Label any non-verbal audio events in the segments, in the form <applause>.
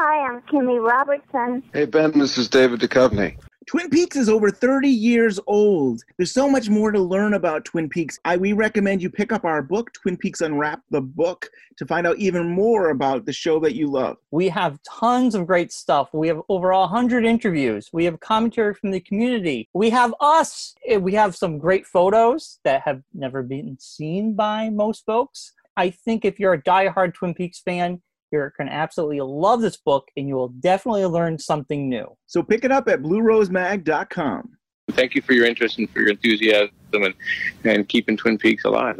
Hi, I'm Kimmy Robertson. Hey, Ben, this is David Duchovny. Twin Peaks is over 30 years old. There's so much more to learn about Twin Peaks. I, we recommend you pick up our book, Twin Peaks Unwrapped, the book, to find out even more about the show that you love. We have tons of great stuff. We have over 100 interviews. We have commentary from the community. We have us. Eh, We have some great photos that have never been seen by most folks. I think if you're a diehard Twin Peaks fan, you're going to absolutely love this book and you will definitely learn something new. So pick it up at bluerosemag.com. Thank you for your interest and for your enthusiasm and, and keeping Twin Peaks alive.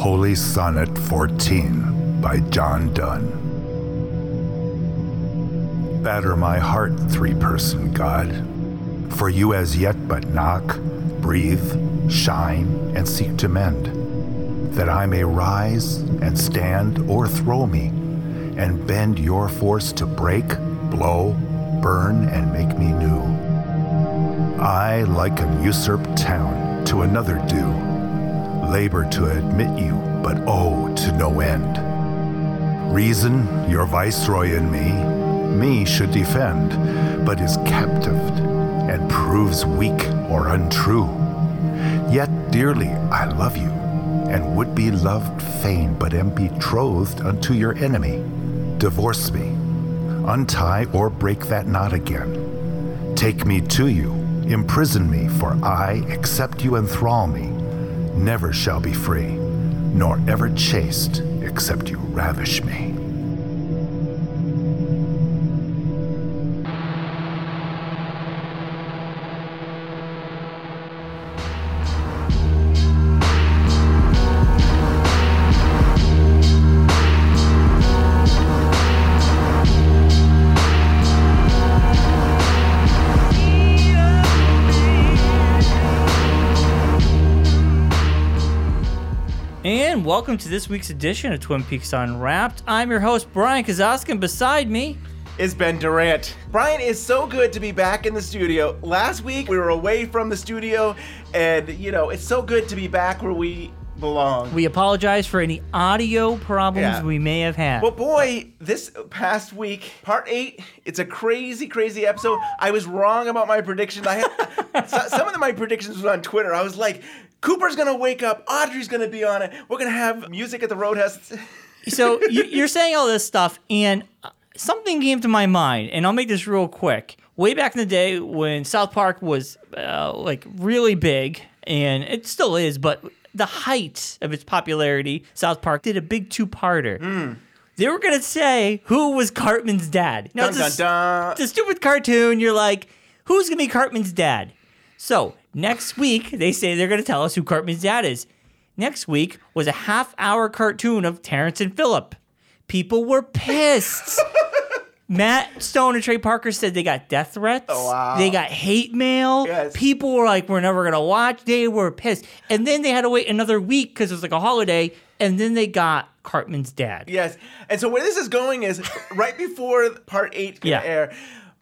Holy Sonnet 14 by John Donne. Batter my heart, three person God, for you as yet but knock, breathe, shine, and seek to mend, that I may rise and stand or throw me, and bend your force to break, blow, burn, and make me new. I, like an usurped town, to another do labor to admit you, but oh, to no end. Reason, your viceroy in me, me should defend, but is captived and proves weak or untrue. Yet dearly I love you, and would be loved fain, but am betrothed unto your enemy. Divorce me, untie or break that knot again. Take me to you, imprison me, for I, except you enthrall me, never shall be free, nor ever chaste except you ravish me. And welcome to this week's edition of Twin Peaks Unwrapped. I'm your host, Brian Kozaczka, and beside me, is Ben Durant. Brian is so good to be back in the studio. Last week we were away from the studio, and you know, it's so good to be back where we belong. we apologize for any audio problems Yeah. we may have had. But boy, this past week, part eight, it's a crazy, crazy episode. I was wrong about my predictions. I had <laughs> some of my predictions was on Twitter. I was like, Cooper's gonna wake up, Audrey's gonna be on it. We're gonna have music at the Roadhouse. <laughs> so you, you're saying all this stuff, and uh, something came to my mind, and I'll make this real quick. Way back in the day when South Park was uh, like really big, and it still is, but the height of its popularity, South Park did a big two-parter. They were gonna say who was Cartman's dad. Now, Dun, it's, dun, dun. it's a stupid cartoon. You're like, who's gonna be Cartman's dad? So next week they say they're gonna tell us who Cartman's dad is. Next week was a half-hour cartoon of Terrence and Phillip. People were pissed. <laughs> Matt Stone and Trey Parker said they got death threats. Oh, wow. They got hate mail. Yes. People were like, we're never going to watch. They were pissed. And then they had to wait another week because it was like a holiday. And then they got Cartman's dad. Yes. And so where this is going is <laughs> right before part eight can Yeah. air.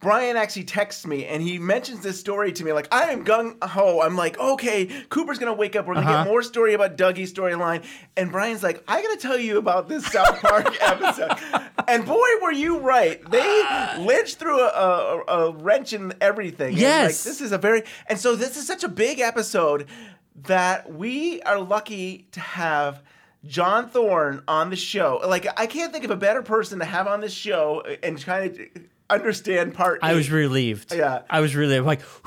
Brian actually texts me and he mentions this story to me. Like, I am gung ho. I'm like, okay, Cooper's gonna wake up. We're gonna Uh-huh. get more story about Dougie's storyline. And Brian's like, I gotta tell you about this South Park <laughs> episode. And boy, were you right. They lynched through a, a, a wrench in everything. Yes. like, this is a very, and so this is such a big episode that we are lucky to have John Thorne on the show. Like, I can't think of a better person to have on this show and kind of understand part. I was relieved. Yeah. I was really like, <laughs>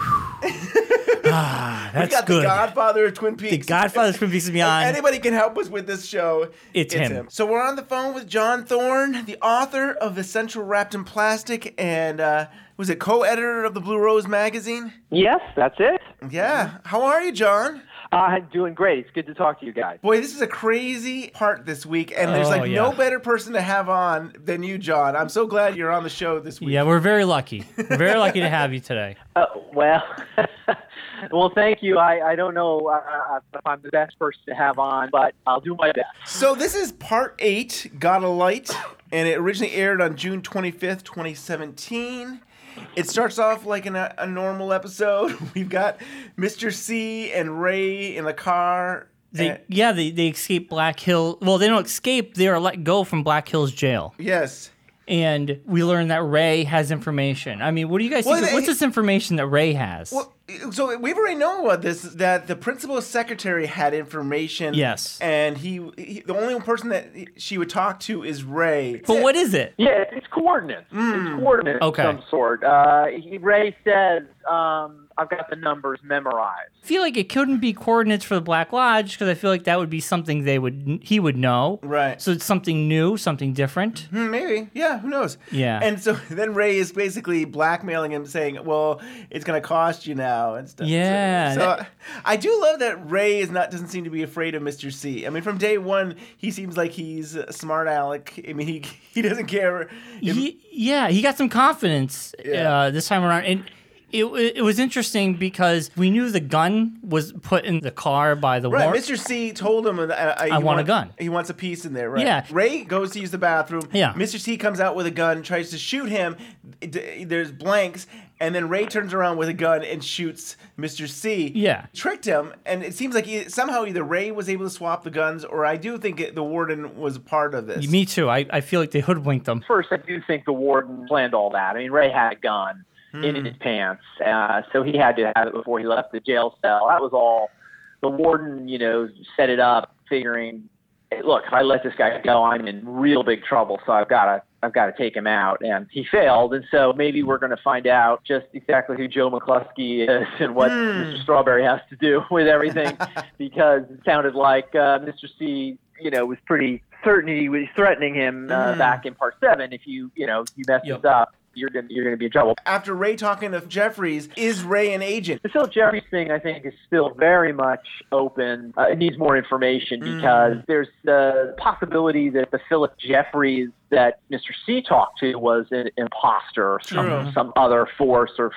ah, We got good. the Godfather of Twin Peaks. The Godfather of Twin Peaks is <laughs> If beyond. anybody can help us with this show, It's him. So we're on the phone with John Thorne, the author of Essential Wrapped in Plastic, and uh, was it co-editor of the Blue Rose magazine? Yes, that's it. Yeah. How are you, John? Uh, doing great. It's good to talk to you guys. Boy, this is a crazy part this week, and there's Oh, like no better person to have on than you, John. I'm so glad you're on the show this week. yeah, we're very lucky. We're very lucky to have you <laughs> today. Uh, well, <laughs> well, thank you. I, I don't know uh, if I'm the best person to have on, but I'll do my best. So this is part eight, Got a Light, and it originally aired on June 25th, 2017. It starts off like in a, a normal episode. <laughs> We've got Mr. C and Ray in the car. They, yeah, they, they escape Black Hill. Well, they don't escape. They are let go from Black Hills jail. yes. And we learn that Ray has information. I mean, what do you guys Well, think? they- What's this information that Ray has? Well, so we've already known about this that the principal secretary had information. Yes. And he, he the only person that she would talk to is Ray. but what is it? Yeah, it's coordinates. It's coordinates Okay. of some sort. Uh, he, Ray says, um, "I've got the numbers memorized." I feel like it couldn't be coordinates for the Black Lodge because I feel like that would be something they would he would know. Right. So it's something new, something different. Hmm, Maybe, yeah, who knows? Yeah. And so <laughs> then Ray is basically blackmailing him, saying, "Well, it's gonna cost you now." And stuff. Yeah, So, that- I do love that Ray is not doesn't seem to be afraid of Mr. C. I mean, from day one, he seems like he's a smart aleck. I mean, he <laughs> he doesn't care. if- He, yeah, he got some confidence Yeah. uh, this time around, and it it was interesting because we knew the gun was put in the car by the Right, war. Mr. C told him that uh, he want a gun. He wants a piece in there, right? Yeah. Ray goes to use the bathroom. Yeah. Mr. C comes out with a gun, tries to shoot him. There's blanks, and then Ray turns around with a gun and shoots Mr. C. Yeah. Tricked him, and it seems like he, somehow either Ray was able to swap the guns, or I do think it, the warden was part of this. Me too. I, I feel like they hoodwinked them. First, I do think the warden planned all that. I mean, Ray had a gun in his pants, uh, so he had to have it before he left the jail cell. That was all. The warden, you know, set it up, figuring, hey, look, if I let this guy go, I'm in real big trouble. So I've got to, I've got to take him out. And he failed, and so maybe we're going to find out just exactly who Joe McCluskey is and what Mr. Strawberry has to do with everything, <laughs> because it sounded like uh, Mr. C, you know, was pretty certain he was threatening him uh, back in part seven. If you, you know, you mess Yep. this up, you're gonna you're gonna be in trouble. After Ray talking to Jeffries, is Ray an agent? The Philip Jeffries thing, I think, is still very much open. Uh, it needs more information because there's the possibility that the Philip Jeffries that Mr. C talked to was an imposter True. some, some other force. or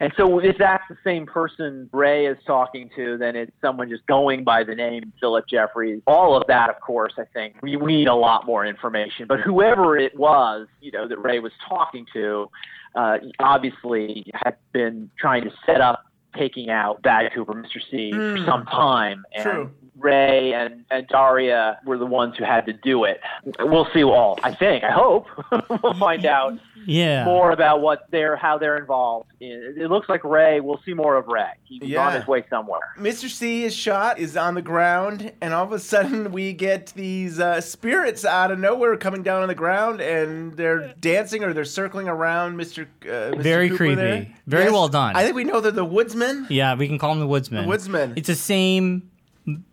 And so if that's the same person Ray is talking to, then it's someone just going by the name Philip Jeffries. All of that, of course, I think we, we need a lot more information. But whoever it was, you know, that Ray was talking to, uh, obviously had been trying to set up taking out Bad Cooper, Mr. C, for some time. And True. Ray and, and Darya were the ones who had to do it. We'll see all. I think. I hope <laughs> we'll find out Yeah. more about what they're how they're involved. It, it looks like Ray. We'll see more of Ray. He's Yeah. on his way somewhere. Mr. C is shot, is on the ground, and all of a sudden <laughs> we get these uh, spirits out of nowhere coming down on the ground, and they're dancing or they're circling around Mr. Uh, Mr. Very Cooper creepy. there. Very well done. I think we know they're the woodsmen. Yeah, we can call them the woodsman. The woodsmen. It's the same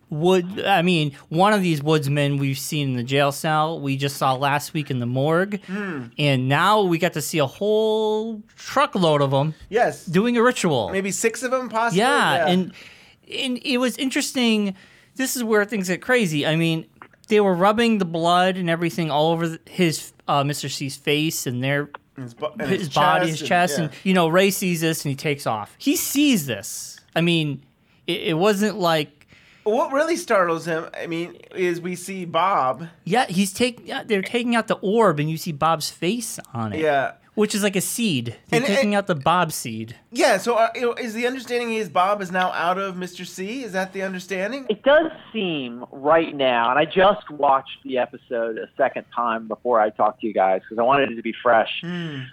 wood. I mean, one of these woodsmen we've seen in the jail cell. We just saw last week in the morgue, Hmm. and now we got to see a whole truckload of them Yes. doing a ritual. Maybe six of them, possibly. yeah, and and it was interesting. This is where things get crazy. I mean, they were rubbing the blood and everything all over his uh, Mr. C's face and their his, bo- and his, body, his and- chest, yeah. and you know, Ray sees this and he takes off. He sees this. I mean, it, it wasn't like What really startles him, I mean, is we see Bob. yeah, he's taking. Yeah, they're taking out the orb, and you see Bob's face on it. Yeah. Which is like a seed. They're And- taking and- out the Bob seed. Yeah, so uh, you know, is the understanding is Bob is now out of Mr. C? Is that the understanding? It does seem right now, and I just watched the episode a second time before I talked to you guys because I wanted it to be fresh.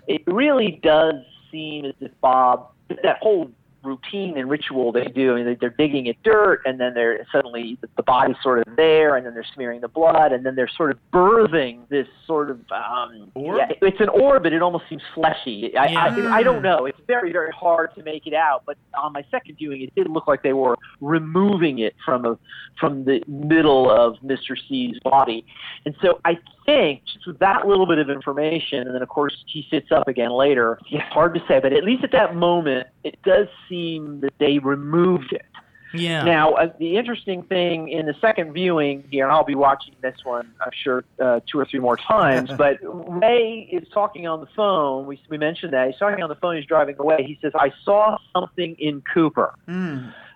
It really does seem as if Bob, that whole routine and ritual they do, I mean, they- they're digging at dirt, and then they're suddenly the body's sort of there, and then they're smearing the blood, and then they're sort of birthing this sort of um, yeah, it's an orb, but it almost seems fleshy. I, Yeah. I, I don't know. It's very, very hard to make it out. But on my second viewing, it did look like they were removing it from a from the middle of Mr. C's body. And so I think just with that little bit of information, and then of course he sits up again later. It's hard to say, but at least at that moment, it does seem that they removed it. Yeah. Now, uh, the interesting thing in the second viewing here, and I'll be watching this one, I'm sure, uh, two or three more times, <laughs> but Ray is talking on the phone. We, we mentioned that. He's talking on the phone. He's driving away. He says, I saw something in Cooper.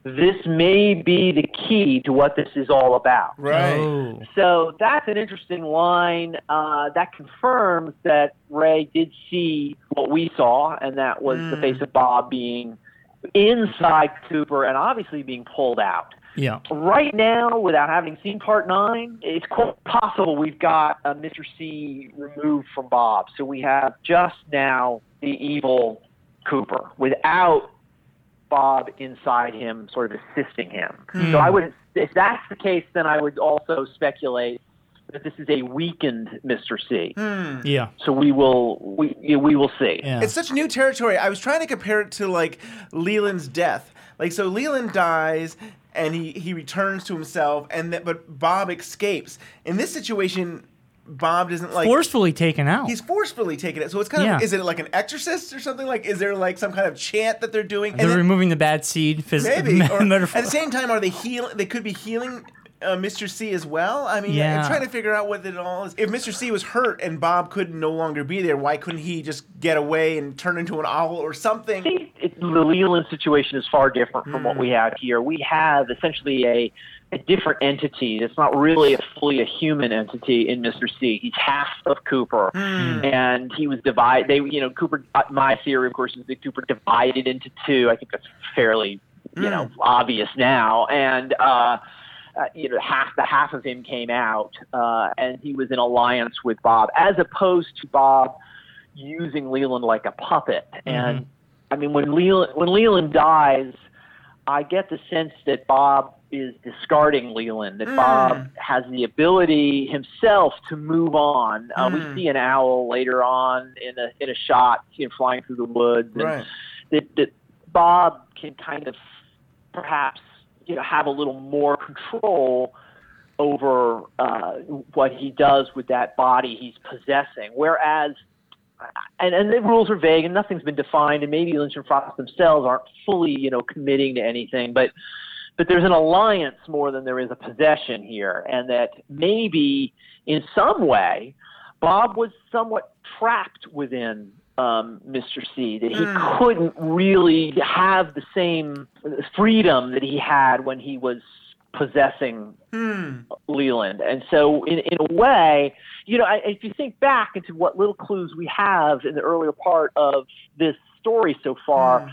This may be the key to what this is all about. Right. Oh. So that's an interesting line. Uh, that confirms that Ray did see what we saw, and that was the face of Bob being inside Cooper and obviously being pulled out. Yeah. Right now, without having seen part nine, it's quite possible we've got a Mr. C removed from Bob. So we have just now the evil Cooper without Bob inside him, sort of assisting him. So hmm. I would, if that's the case, then I would also speculate that this is a weakened Mr. C. Hmm. Yeah. So we will, we we will see. Yeah. It's such new territory. I was trying to compare it to like Leland's death. Like so, Leland dies and he he returns to himself, and that but Bob escapes. In this situation, Bob doesn't like. Forcefully taken out. He's forcefully taken it. So it's kind of is it like an exorcist or something? Like is there like some kind of chant that they're doing? They're then- removing the bad seed. Phys- maybe or metaphor- at the same time, are they healing? They could be healing. Uh, Mr. C as well. I mean, Yeah. I'm trying to figure out what it all is. If Mr. C was hurt and Bob could no longer be there, why couldn't he just get away and turn into an owl or something? See, it, the Leland situation is far different from what we have here. We have essentially a a different entity. It's not really a fully a human entity in Mr. C. He's half of Cooper, and he was divided. They, you know, Cooper. My theory, of course, is that Cooper divided into two. I think that's fairly, you know, obvious now. And uh, uh, you know, half the half of him came out, uh, and he was in alliance with Bob, as opposed to Bob using Leland like a puppet. And I mean, when Leland when Leland dies, I get the sense that Bob is discarding Leland. That Bob has the ability himself to move on. Uh, We see an owl later on in a in a shot, you know, flying through the woods, and Right. that that Bob can kind of perhaps you know have a little more control over uh, what he does with that body he's possessing. Whereas, and, and the rules are vague and nothing's been defined, and maybe Lynch and Frost themselves aren't fully, you know, committing to anything, but but there's an alliance more than there is a possession here, and that maybe in some way Bob was somewhat trapped within um, Mr. C, that he couldn't really have the same freedom that he had when he was possessing hmm. Leland. And so, in, in a way, you know, I, if you think back into what little clues we have in the earlier part of this story so far, hmm.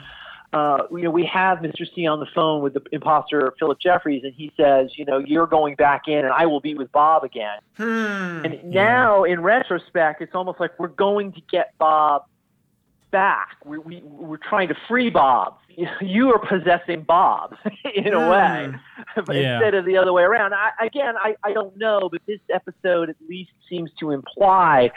uh, you know, we have Mr. C on the phone with the imposter Philip Jeffries, and he says, you know, you're going back in, and I will be with Bob again. Hmm. And now, in retrospect, it's almost like we're going to get Bob back. We, we, we're trying to free Bob. <laughs> You are possessing Bob <laughs> in a way, hmm. <laughs> but Yeah. instead of the other way around. I, again, I, I don't know, but this episode at least seems to imply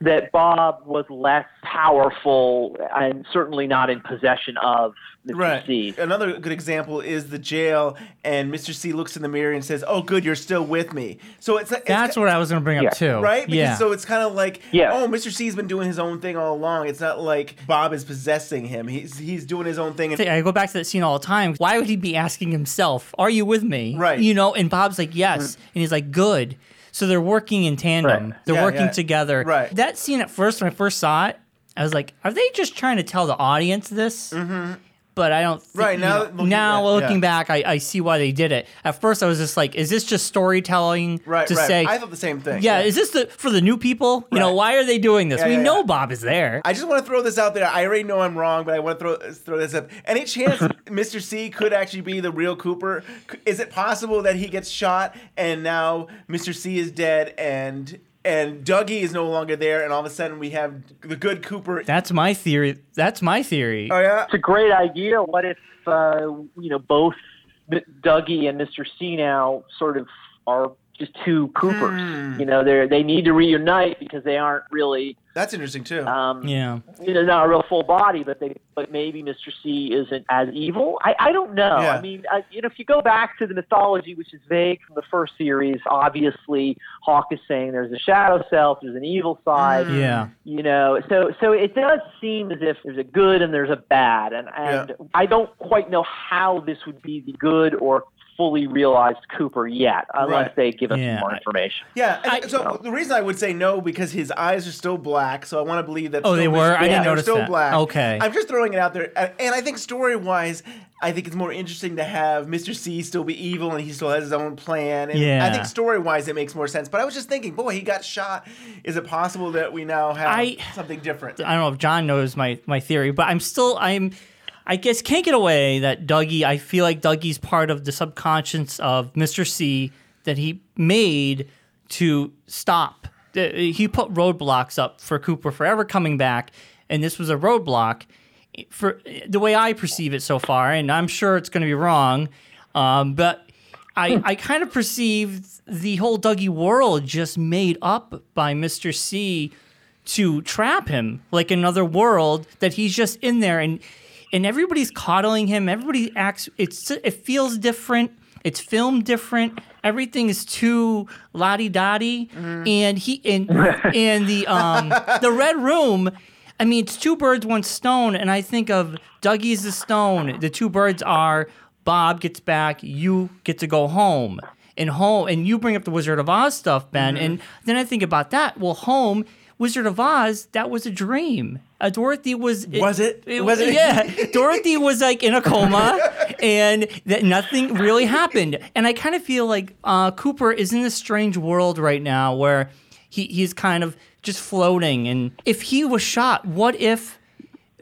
that Bob was less powerful and certainly not in possession of Mr. Right. C. Another good example is the jail, and Mr. C looks in the mirror and says, "Oh, good, you're still with me." So it's, it's That's what I was going to bring Yeah. up too. right? Because yeah. so it's kind of like, Yeah. oh, Mr. C's been doing his own thing all along. It's not like Bob is possessing him. He's he's doing his own thing. I go back to that scene all the time. Why would he be asking himself, "Are you with me?" Right. You know, and Bob's like, "Yes," and he's like, "Good." So they're working in tandem. Right. They're Yeah, working yeah. together. Right. That scene at first, when I first saw it, I was like, "Are they just trying to tell the audience this?" Mm-hmm. But I don't. Think, Right, you now know, looking now back, looking yeah. back, I, I see why they did it. At first, I was just like, "Is this just storytelling right, to right. say?" I thought the same thing. yeah, is this the for the new people? You know, why are they doing this? Yeah, we yeah, know yeah. Bob is there. I just want to throw this out there. I already know I'm wrong, but I want to throw throw this up. Any chance <laughs> Mr. C could actually be the real Cooper? Is it possible that he gets shot and now Mr. C is dead and and Dougie is no longer there, and all of a sudden we have the good Cooper? That's my theory. That's my theory. oh yeah, It's a great idea. What if uh, you know both Dougie and Mr. C now sort of are just two Coopers? You know, they they need to reunite because they aren't really That's interesting too. Um, Yeah. you know, not a real full body, but they, but maybe Mr. C isn't as evil. I, I don't know. Yeah. I mean, I, you know, if you go back to the mythology, which is vague from the first series, obviously Hawk is saying there's a shadow self, there's an evil side. Mm. Yeah. You know, so so it does seem as if there's a good and there's a bad, and and I don't quite know how this would be the good or fully realized Cooper yet, unless Right. they give us Yeah. more information. Yeah, and I- so the reason I would say no because his eyes are still black, so I want to believe that. Oh, they still were? I didn't notice still that. black. Okay. I'm just throwing it out there, and and I think story wise, I think it's more interesting to have Mr. C still be evil and he still has his own plan. And I think story wise, it makes more sense. But I was just thinking, boy, he got shot. Is it possible that we now have I- something different? I don't know if John knows my my theory, but I'm still I'm I guess can't get away that Dougie. I feel like Dougie's part of the subconscious of Mr. C that he made to stop. He put roadblocks up for Cooper forever coming back, and this was a roadblock. For the way I perceive it so far, and I'm sure it's going to be wrong, um, but I, I kind of perceive the whole Dougie world just made up by Mr. C to trap him like another world that he's just in there and and everybody's coddling him. Everybody acts it's it feels different. It's filmed different. Everything is too lottie-dottie and he and <laughs> and the um the red room I mean, it's two birds, one stone, and I think of Dougie's the stone. The two birds are Bob gets back, you get to go home, and home, and you bring up the Wizard of Oz stuff, Ben, and then I think about that. Well, home, Wizard of Oz, that was a dream. Uh, Dorothy was. Was it? Was it? Yeah, <laughs> Dorothy was like in a coma, and that nothing really happened. And I kind of feel like uh, Cooper is in this strange world right now where he, he's kind of just floating. And if he was shot, what if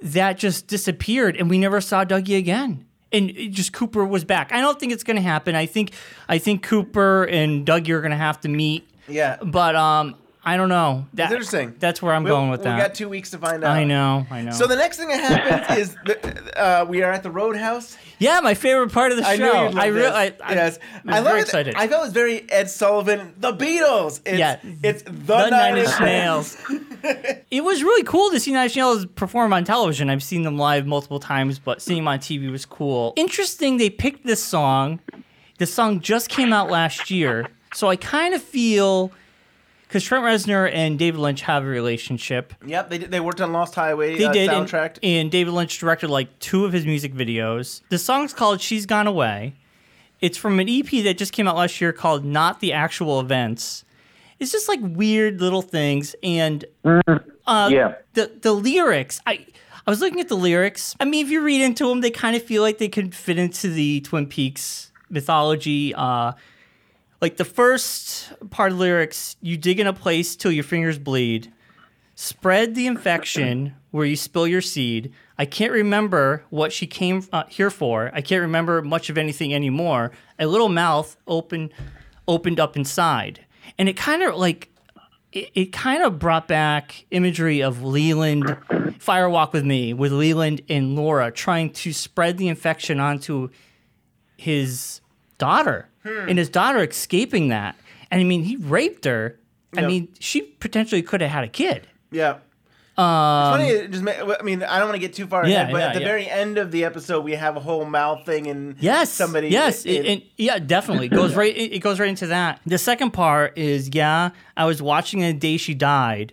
that just disappeared and we never saw Dougie again? And it just Cooper was back. I don't think it's going to happen. I think I think Cooper and Dougie are going to have to meet. Yeah. But um, I don't know. That, It's interesting. That's where I'm We- going with that. we got two weeks to find out. I know. I know. So the next thing that happens <laughs> is the, uh, we are at the Roadhouse. yeah, my favorite part of the I show. knew you'd love I really. I, I, yes, I love very it. I felt it was very Ed Sullivan. The Beatles. It's, Yeah. it's the, the Nine Inch. Nails. <laughs> it was really cool to see Nine Inch Nails perform on television. I've seen them live multiple times, but seeing them on TV was cool. Interesting, they picked this song. The song just came out last year, so I kind of feel because Trent Reznor and David Lynch have a relationship. Yep, they did, they worked on Lost Highway They uh, did, and, and David Lynch directed like two of his music videos. The song's called "She's Gone Away." It's from an EP that just came out last year called "Not the Actual Events." It's just like weird little things, and uh, Yeah. the the lyrics. I I was looking at the lyrics. I mean, if you read into them, they kind of feel like they could fit into the Twin Peaks mythology. Uh, like the first part of the lyrics, you dig in a place till your fingers bleed. Spread the infection where you spill your seed. I can't remember what she came uh, here for. I can't remember much of anything anymore. A little mouth open, opened up inside, and it kind of like it, it kind of brought back imagery of Leland, Fire Walk with Me, with Leland and Laura trying to spread the infection onto his daughter, and his daughter escaping that. And I mean, he raped her. I mean, she potentially could have had a kid. yeah. it's funny. It just, ma- I mean, I don't want to get too far Um, Yeah, ahead, but yeah, at the yeah. very end of the episode, we have a whole mouth thing and Yes. somebody. Yes. it- It, yeah, definitely. It goes <coughs> right. It, it goes right into that. The second part is yeah. I was watching the day she died.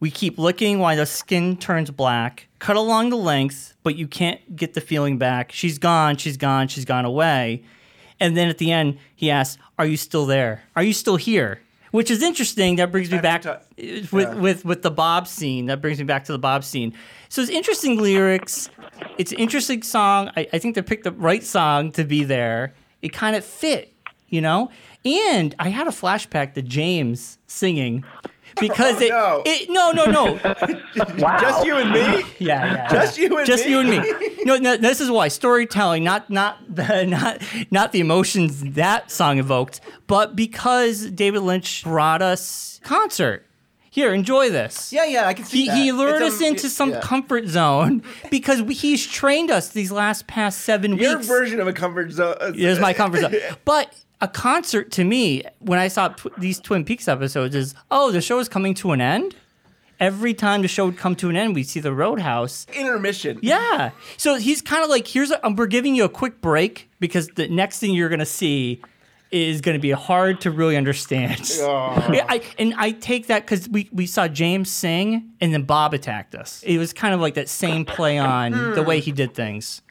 We keep looking while the skin turns black. Cut along the length, but you can't get the feeling back. She's gone. She's gone. She's gone away. And then at the end, he asks, "Are you still there? Are you still here?" Which is interesting. That brings me back to- with yeah. with with the Bob scene. That brings me back to the Bob scene. So it's interesting lyrics. It's an interesting song. I, I think they picked the right song to be there. It kind of fit, you know. And I had a flashback to James singing because <laughs> oh, it, no. it no no no <laughs> Wow. Just you and me. <laughs> yeah, yeah. Just you and me. just me? you and me. No, no, this is why storytelling, not not the not not the emotions that song evoked, but because David Lynch brought us concert. Here, enjoy this. Yeah, yeah, I can see He, that. he lured It's us a- into some yeah. comfort zone because we, he's trained us these last past seven Your weeks. version of a comfort zone. Here's my comfort zone. But a concert to me, when I saw tw- these Twin Peaks episodes, is oh, the show is coming to an end, every time the show would come to an end, we'd see the Roadhouse. Intermission. Yeah. So he's kind of like, here's, a, um, we're giving you a quick break because the next thing you're going to see is going to be hard to really understand. <laughs> Yeah, I, and I take that because we, we saw James sing and then Bob attacked us. It was kind of like that same play on the way he did things.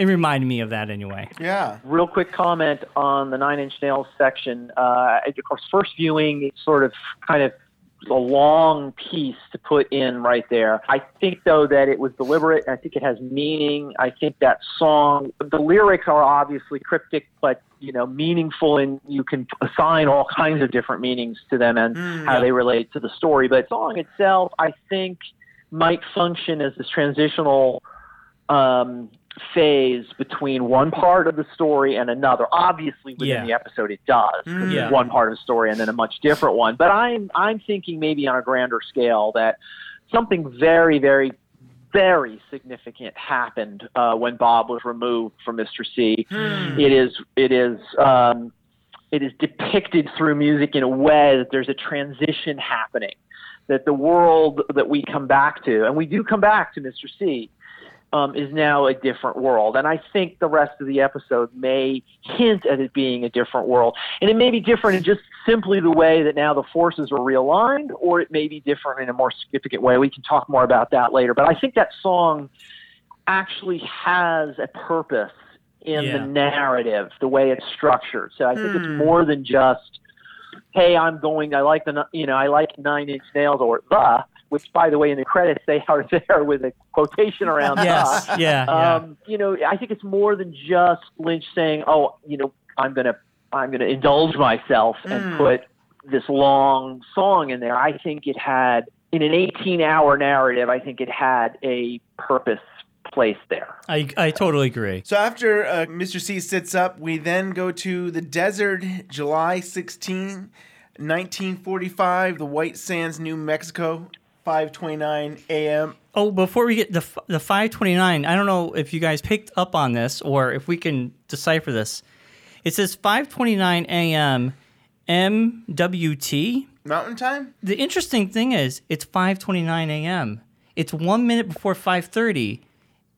It reminded me of that anyway. Yeah. real quick comment on the Nine Inch Nails section. Uh, of course, first viewing, it's sort of kind of a long piece to put in right there. I think though that it was deliberate. I think it has meaning. I think that song, the lyrics are obviously cryptic, but you know, meaningful, and you can assign all kinds of different meanings to them and how they relate to the story. But the song itself, I think, might function as this transitional um, phase between one part of the story and another. Obviously, within Yeah. the episode, it does. 'cause Yeah. one part of the story and then a much different one. But I'm I'm thinking maybe on a grander scale that something very very very significant happened uh, when Bob was removed from Mr. C. It is it is um, it is depicted through music in a way that there's a transition happening. That the world that we come back to, and we do come back to Mr. C, um, is now a different world. And I think the rest of the episode may hint at it being a different world. And it may be different in just simply the way that now the forces are realigned, or it may be different in a more significant way. We can talk more about that later. But I think that song actually has a purpose in Yeah. the narrative, the way it's structured. So I think it's more than just, hey, I'm going, I like the, you know, I like Nine Inch Nails or the, which by the way, in the credits, they are <laughs> there with a quotation around Yes. the. Yeah. yeah. Um, you know, I think it's more than just Lynch saying, "Oh, you know, I'm gonna, I'm gonna indulge myself and put this long song in there." I think it had, in an 18-hour narrative, I think it had a purpose placed there. I, I totally agree. So after uh, Mr. C sits up, we then go to the desert, July 16, 1945, the White Sands, New Mexico, 5:29 a.m. Oh, before we get the the 529, I don't know if you guys picked up on this or if we can decipher this. It says 529 a.m. MWT. Mountain Time. The interesting thing is it's 529 a.m. It's one minute before 530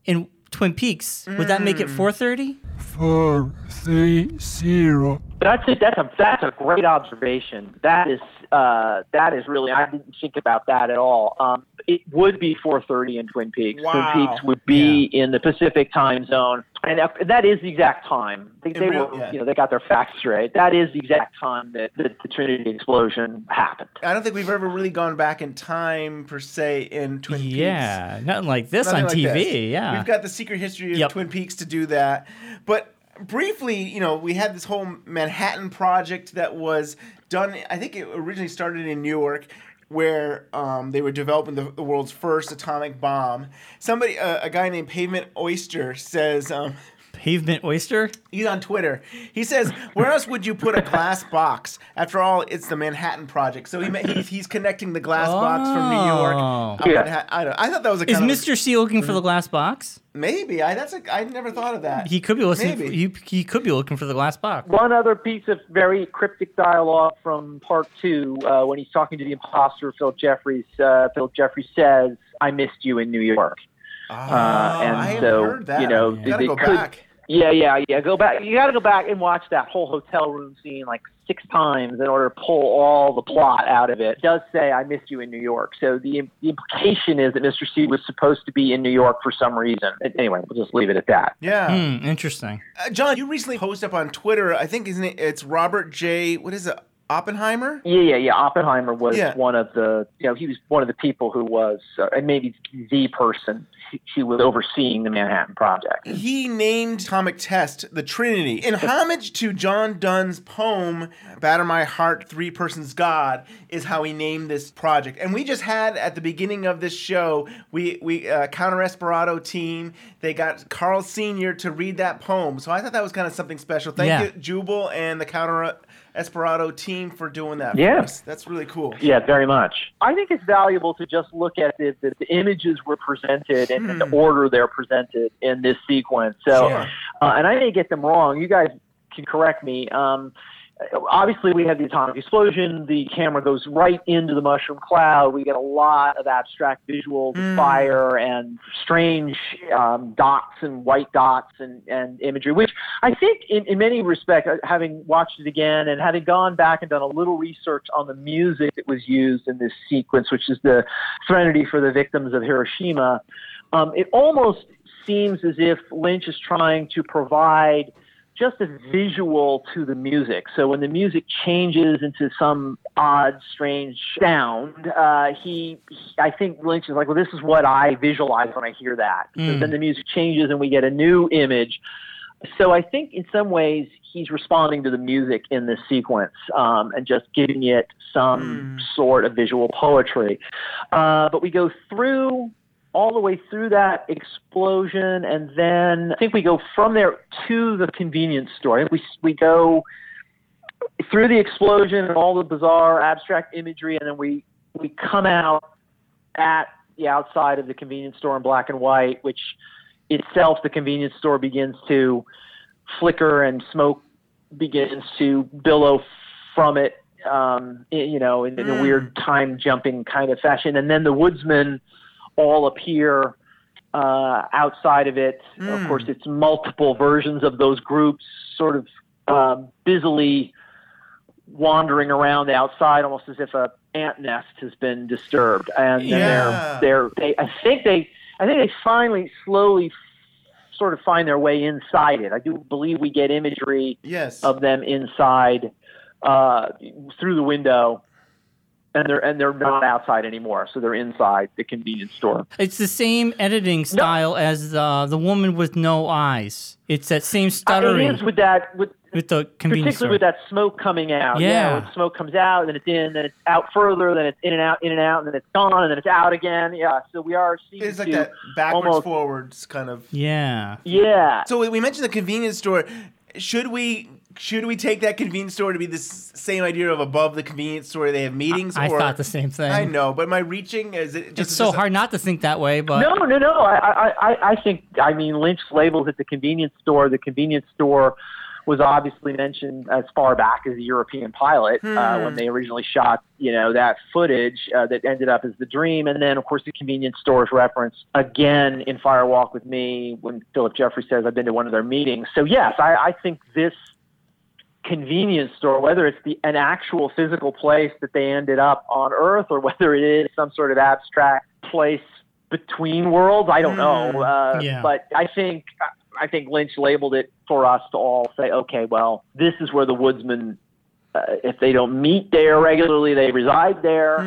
in Twin Peaks. Would that make it mm. 430? Four, three, zero. That's a, that's a that's a great observation. That is uh, that is really I didn't think about that at all. Um, it would be 4:30 in Twin Peaks. Wow. Twin Peaks would be in the Pacific time zone, and that, that is the exact time. They, they real- were yeah. you know they got their facts straight. That is the exact time that the, the Trinity explosion happened. I don't think we've ever really gone back in time per se in Twin Peaks. Yeah, nothing like this Nothing on like TV. this. Yeah. We've got the secret history of Yep. Twin Peaks to do that. But briefly, you know, we had this whole Manhattan project that was done, I think it originally started in New York. Where um, they were developing the, the world's first atomic bomb. Somebody, uh, a guy named Pavement Oyster, says um, Pavement Oyster? He's on Twitter. He says, "Where else would you put a glass <laughs> box? After all, it's the Manhattan Project." So he, he's, he's connecting the glass box from New York. Oh. up Manhattan. I, don't, I thought that was a Is of Mr. C looking for the glass box? maybe. I that's a, I never thought of that. He could be listening. Maybe. he, he could be looking for the glass box. One other piece of very cryptic dialogue from part two, uh, when he's talking to the imposter, Phil Jeffries. Uh, Phil Jeffries says, "I missed you in New York." Oh, Uh, and I so, heard that. you know, gotta they go could- back. Yeah, yeah, yeah. Go back. You got to go back and watch that whole hotel room scene like six times in order to pull all the plot out of it. It does say I missed you in New York. So the, the implication is that Mr. C was supposed to be in New York for some reason. Anyway, we'll just leave it at that. Yeah, Hmm, interesting. uh, John, you recently posted up on Twitter. I think isn't it? It's Robert J. What is it? Oppenheimer. Yeah, yeah, yeah. Oppenheimer was Yeah. one of the, you know, he was one of the people who was, uh, and maybe the person who was overseeing the Manhattan Project. He named Atomic Test the Trinity in homage to John Donne's poem "Batter My Heart, Three Persons God" is how he named this project. And we just had at the beginning of this show, we we uh, Counter Esperado team they got Carl Senior to read that poem. So I thought that was kind of something special. Thank Yeah. you, Jubal and the Counter Esperado team for doing that. Yeah. that's really cool. Yeah, very much. I think it's valuable to just look at the, the, the images were presented and, and the order they're presented in this sequence. So, Sure. uh, and I may get them wrong. You guys can correct me. Um, obviously we had the atomic explosion. The camera goes right into the mushroom cloud. We get a lot of abstract visuals, of fire and strange um, dots and white dots and, and imagery, which I think in, in many respects, uh, having watched it again and having gone back and done a little research on the music that was used in this sequence, which is the Threnody for the Victims of Hiroshima, um, it almost seems as if Lynch is trying to provide just a visual to the music. So when the music changes into some odd, strange sound, uh, he, he, I think Lynch is like, well, this is what I visualize when I hear that. So Mm. then the music changes and we get a new image. So I think in some ways he's responding to the music in this sequence um, and just giving it some sort of visual poetry. Uh, but we go through all the way through that explosion, and then I think we go from there to the convenience store. We we go through the explosion and all the bizarre abstract imagery, and then we we come out at the outside of the convenience store in black and white, which itself the convenience store begins to flicker and smoke begins to billow from it. Um, you know, in, in a weird time jumping kind of fashion, and then the woodsman all appear uh, outside of it. Of course, it's multiple versions of those groups, sort of um, busily wandering around the outside, almost as if a ant nest has been disturbed. And Yeah. they're they're they. I think they. I think they finally, slowly, sort of find their way inside it. I do believe we get imagery Yes. of them inside uh, through the window, and they're and they're not outside anymore, so they're inside the convenience store. It's the same editing style as uh, the woman with no eyes. It's that same Uh, stuttering It is with that with with the convenience particularly store. with that smoke coming out. Yeah. when smoke comes out, then it's in, then it's out further, then it's in and out, in and out, and then it's gone, and then it's out again. Yeah, so we are seeing It's like that backwards almost forwards kind of. yeah. yeah. So we- we mentioned the convenience store. Should we should we take that convenience store to be the s- same idea of above the convenience store they have meetings? I or, thought the same thing. I know, but am I reaching? Is it just It's so just a- hard not to think that way, but No, no, no. I, I, I, I think. I mean, Lynch labels it the convenience store. The convenience store was obviously mentioned as far back as the European pilot uh, when they originally shot, you know, that footage uh, that ended up as the dream, and then of course the convenience store is referenced again in Fire Walk with Me when Philip Jeffrey says I've been to one of their meetings. So yes, I, I think this convenience store, whether it's the an actual physical place that they ended up on Earth, or whether it is some sort of abstract place between worlds, I don't know. Uh, Yeah. But I think I think Lynch labeled it for us to all say, okay, well, this is where the woodsmen. Uh, if they don't meet there regularly, they reside there.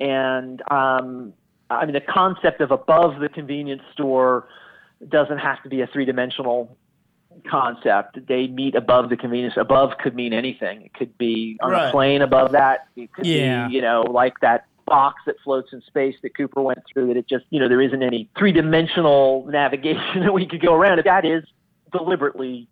And um, I mean, the concept of above the convenience store doesn't have to be a three dimensional concept. They meet above the convenience. Above could mean anything. It could be on Right. a plane above that. It could Yeah. be, you know, like that box that floats in space that Cooper went through. That it just, you know, there isn't any three dimensional navigation <laughs> that we could go around. If that is deliberately,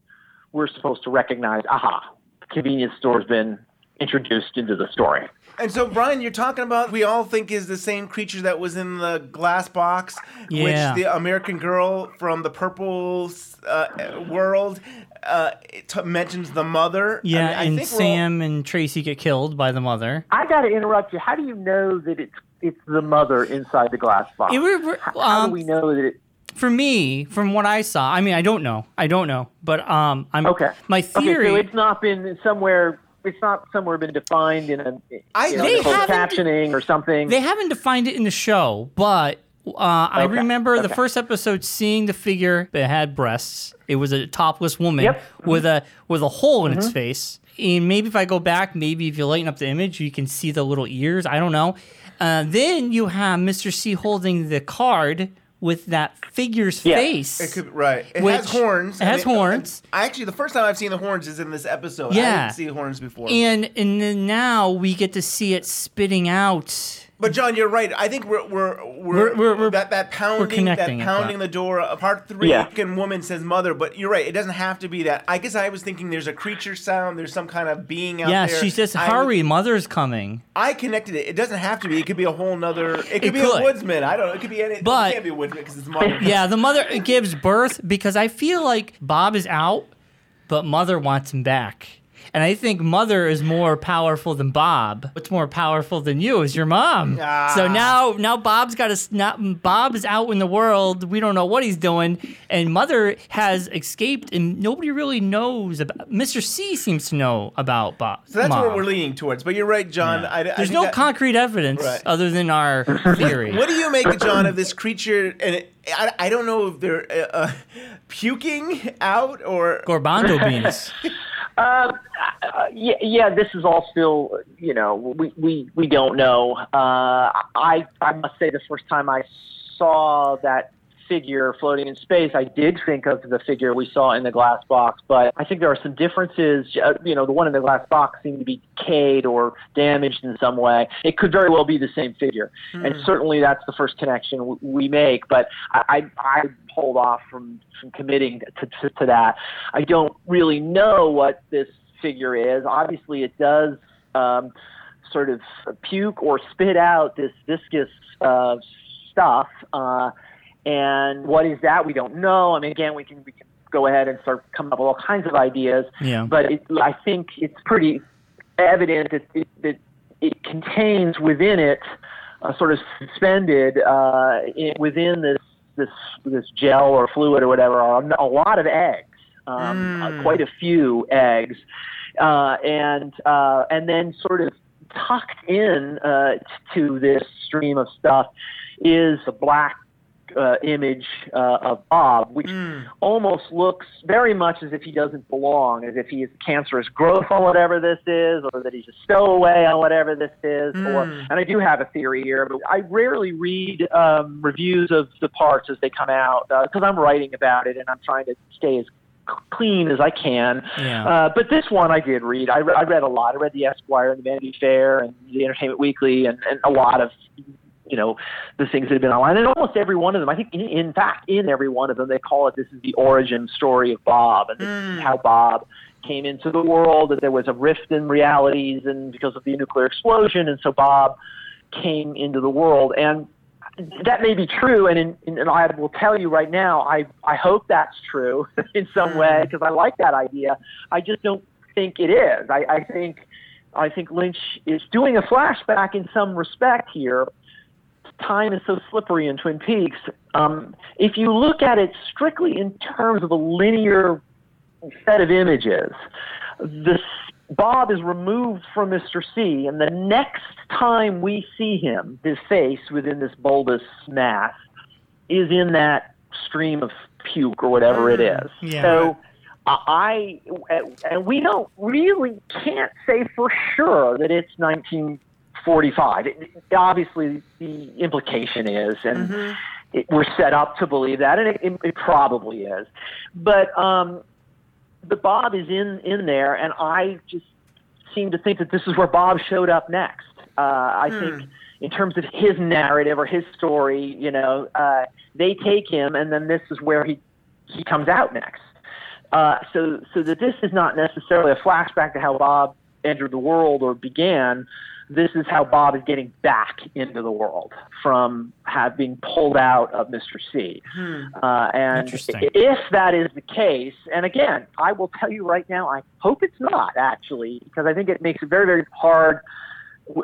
we're supposed to recognize. Aha, convenience store's been introduced into the story. And so, Brian, you're talking about we all think is the same creature that was in the glass box, Yeah. which the American girl from the Purple uh, world uh, t- mentions the mother. I yeah, mean, I and think we're all- Sam and Tracy get killed by the mother. I got to interrupt you. How do you know that it's it's the mother inside the glass box? It were- how, how um, do we know that it? For me, from what I saw, I mean, I don't know, I don't know, but um, I'm Okay. My Okay, theory, so it's not been somewhere. It's not somewhere been defined in a I- you know, They captioning or something. They haven't defined it in the show, but uh, I Okay, remember the first episode seeing the figure that had breasts. It was a topless woman Yep. Mm-hmm. with a with a hole in its face. And maybe if I go back, maybe if you lighten up the image, you can see the little ears. I don't know. Uh, then you have Mr. C holding the card with that figure's Yeah. face. It could right. It has horns. it has horns. I actually, the first time I've seen the horns is in this episode. Yeah, I Yeah. didn't see horns before. and and then now we get to see it spitting out. But John, you're right. I think we're we're we're, We're- we're- we're- that that pounding connecting that pounding but- the door. Uh, part three, Yeah. and woman says mother. But you're right. It doesn't have to be that. I guess I was thinking there's a creature sound. There's some kind of being out Yeah, there. she says, I- "Hurry, mother's coming." I connected it. It doesn't have to be. It could be a whole nother. It could It be could. a woodsman. I don't know. It could be any. But- it can't be a woodsman because it's mother. <laughs> Yeah, the mother gives birth because I feel like Bob is out, but mother wants him back. And I think Mother is more powerful than Bob. What's more powerful than you is your mom. Ah. So now, now Bob's got to. Now Bob is out in the world. We don't know what he's doing, and Mother has escaped, and nobody really knows about. Mr. C seems to know about Bob. So that's mom. what we're leaning towards. But you're right, John. I, I There's no that- concrete evidence Right. other than our theory. <laughs> What do you make, John, of this creature? And it, I, I don't know if they're uh, uh, puking out or Gorbando <laughs> beans. Uh, uh, yeah, yeah, this is all still, you know, we, we, we don't know. Uh, I, I must say, the first time I saw that figure floating in space, I did think of the figure we saw in the glass box, but I think there are some differences. Uh, you know, the one in the glass box seemed to be decayed or damaged in some way. It could very well be the same figure, and certainly that's the first connection we make. But I, I hold off from, from committing to, to, to that. I don't really know what this figure is. Obviously, it does um, sort of puke or spit out this viscous uh, stuff. Uh, and what is that? We don't know. I mean, again, we can we can go ahead and start coming up with all kinds of ideas. Yeah. But it, I think it's pretty evident that it, that it contains within it, uh, sort of suspended uh, in, within this this this gel or fluid or whatever, are a lot of eggs, um, uh, quite a few eggs, uh, and uh, and then sort of tucked in uh, to this stream of stuff is a black uh, image uh, of Bob, which almost looks very much as if he doesn't belong, as if he is cancerous growth on whatever this is, or that he's a stowaway on whatever this is. Or, and I do have a theory here, but I rarely read um, reviews of the parts as they come out because I'm writing about it and I'm trying to stay as clean as I can. Yeah. Uh, but this one I did read. I, re- I read a lot. I read the Esquire and the Vanity Fair and the Entertainment Weekly and, and a lot of you know the things that have been online and almost every one of them i think in, in fact in every one of them they call it this is the origin story of bob and this is mm. how bob came into the world that there was a rift in realities and because of the nuclear explosion and so bob came into the world. And that may be true and, in, and i will tell you right now i, I hope that's true <laughs> in some way mm. because i like that idea. I just don't think it is. I, I think I think Lynch is doing a flashback in some respect here. Time is so slippery in Twin Peaks. Um, if you look at it strictly in terms of a linear set of images, this Bob is removed from Mr. C, and the next time we see him, his face within this bulbous mass, is in that stream of puke or whatever it is. Yeah. So I and we don't really can't say for sure that it's 1945. It, obviously, the implication is, and it, we're set up to believe that, and it, it, it probably is. But um, but Bob is in in there, and I just seem to think that this is where Bob showed up next. Uh, I think in terms of his narrative or his story, you know, uh, they take him, and then this is where he he comes out next. Uh, so so that this is not necessarily a flashback to how Bob entered the world or began. This is how Bob is getting back into the world from having pulled out of Mr. C. Uh, and if that is the case, and again, I will tell you right now, I hope it's not actually, because I think it makes it very, very hard.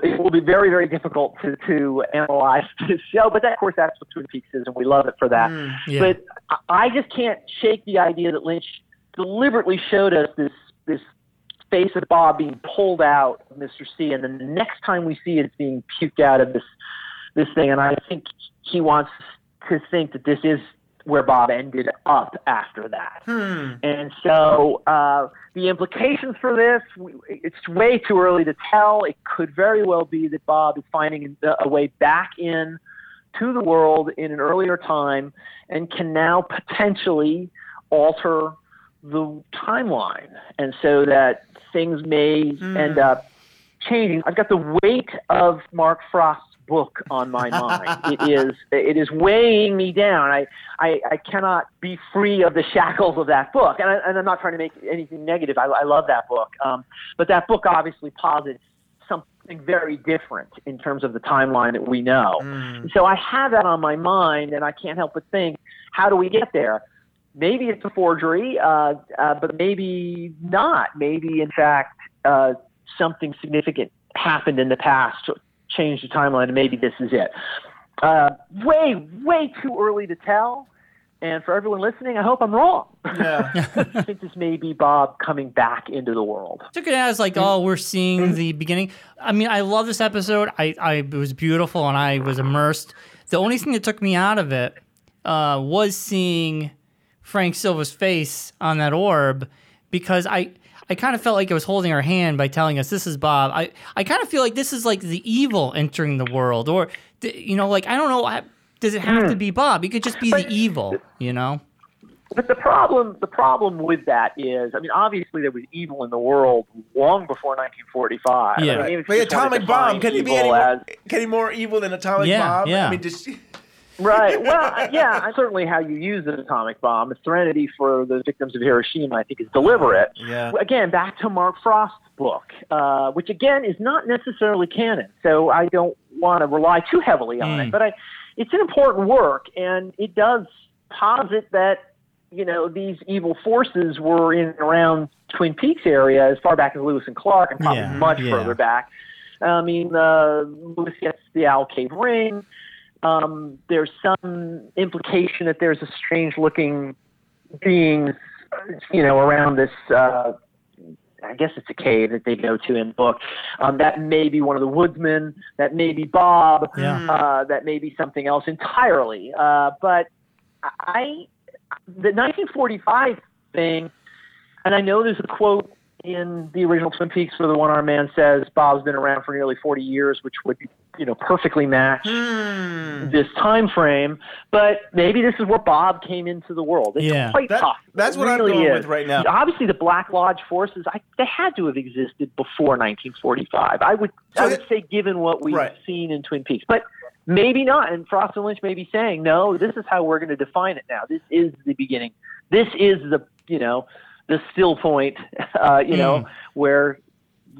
It will be very, very difficult to, to analyze <laughs> this show, but that, of course, that's what Twin Peaks is, and we love it for that. yeah. But I- I just can't shake the idea that Lynch deliberately showed us this this face of Bob being pulled out of Mr. C, and then the next time we see it, it's being puked out of this this thing. And I think he wants to think that this is where Bob ended up after that. And so uh, the implications for this, it's way too early to tell. It could very well be that Bob is finding a way back in to the world in an earlier time and can now potentially alter the timeline. And so that things may end up changing. I've got the weight of Mark Frost's book on my <laughs> mind. it is it is weighing me down. I, I I cannot be free of the shackles of that book. And, I, and I'm not trying to make anything negative. I, I love that book. Um, but that book obviously posits something very different in terms of the timeline that we know. So I have that on my mind, and I can't help but think, how do we get there? Maybe it's a forgery, uh, uh, but maybe not. Maybe in fact uh, something significant happened in the past to change the timeline, and maybe this is it. Uh, way, way too early to tell. And for everyone listening, I hope I'm wrong. Yeah. <laughs> I think this may be Bob coming back into the world. took it as like, oh, we're seeing the beginning. I mean, I love this episode. I, I it was beautiful and I was immersed. The only thing that took me out of it uh, was seeing Frank Silva's face on that orb because I I kind of felt like it was holding our hand by telling us this is Bob. I I kind of feel like this is like the evil entering the world, or you know, like I don't know. I- Does it have to be Bob? It could just be the evil, you know. But the problem, the problem with that is, I mean, obviously there was evil in the world long before 1945. Yeah. I mean, But you just wanna atomic bomb can he be any more, as- can he more evil than atomic Yeah, bomb? yeah. I mean, just Right. Well, yeah, certainly how you use an atomic bomb. The Threnody for the victims of Hiroshima, I think, is deliberate. Yeah. Again, back to Mark Frost's book, uh, which again is not necessarily canon, so I don't want to rely too heavily on Mm. it. But I, it's an important work, and it does posit that you know these evil forces were in and around Twin Peaks area as far back as Lewis and Clark, and probably Yeah, much yeah. further back. I mean, uh, Lewis gets the Owl Cave ring. Um, there's some implication that there's a strange-looking being, you know, around this. Uh, I guess it's a cave that they go to in the book. Um, that may be one of the woodsmen. That may be Bob. Yeah. Uh, that may be something else entirely. Uh, but I, the 1945 thing, and I know there's a quote in the original Twin Peaks where the one-armed man says Bob's been around for nearly 40 years, which would you know perfectly match Hmm. this time frame. But maybe this is where Bob came into the world. It's Yeah. quite That- possible. that's It what I'm really going is. with right now. Obviously, the Black Lodge forces I, they had to have existed before 1945. I would So I it- would say, given what we've Right. seen in Twin Peaks, but. Maybe not, and Frost and Lynch may be saying, "No, this is how we're going to define it now. This is the beginning. This is the, you know, the still point, <laughs> uh, you know, where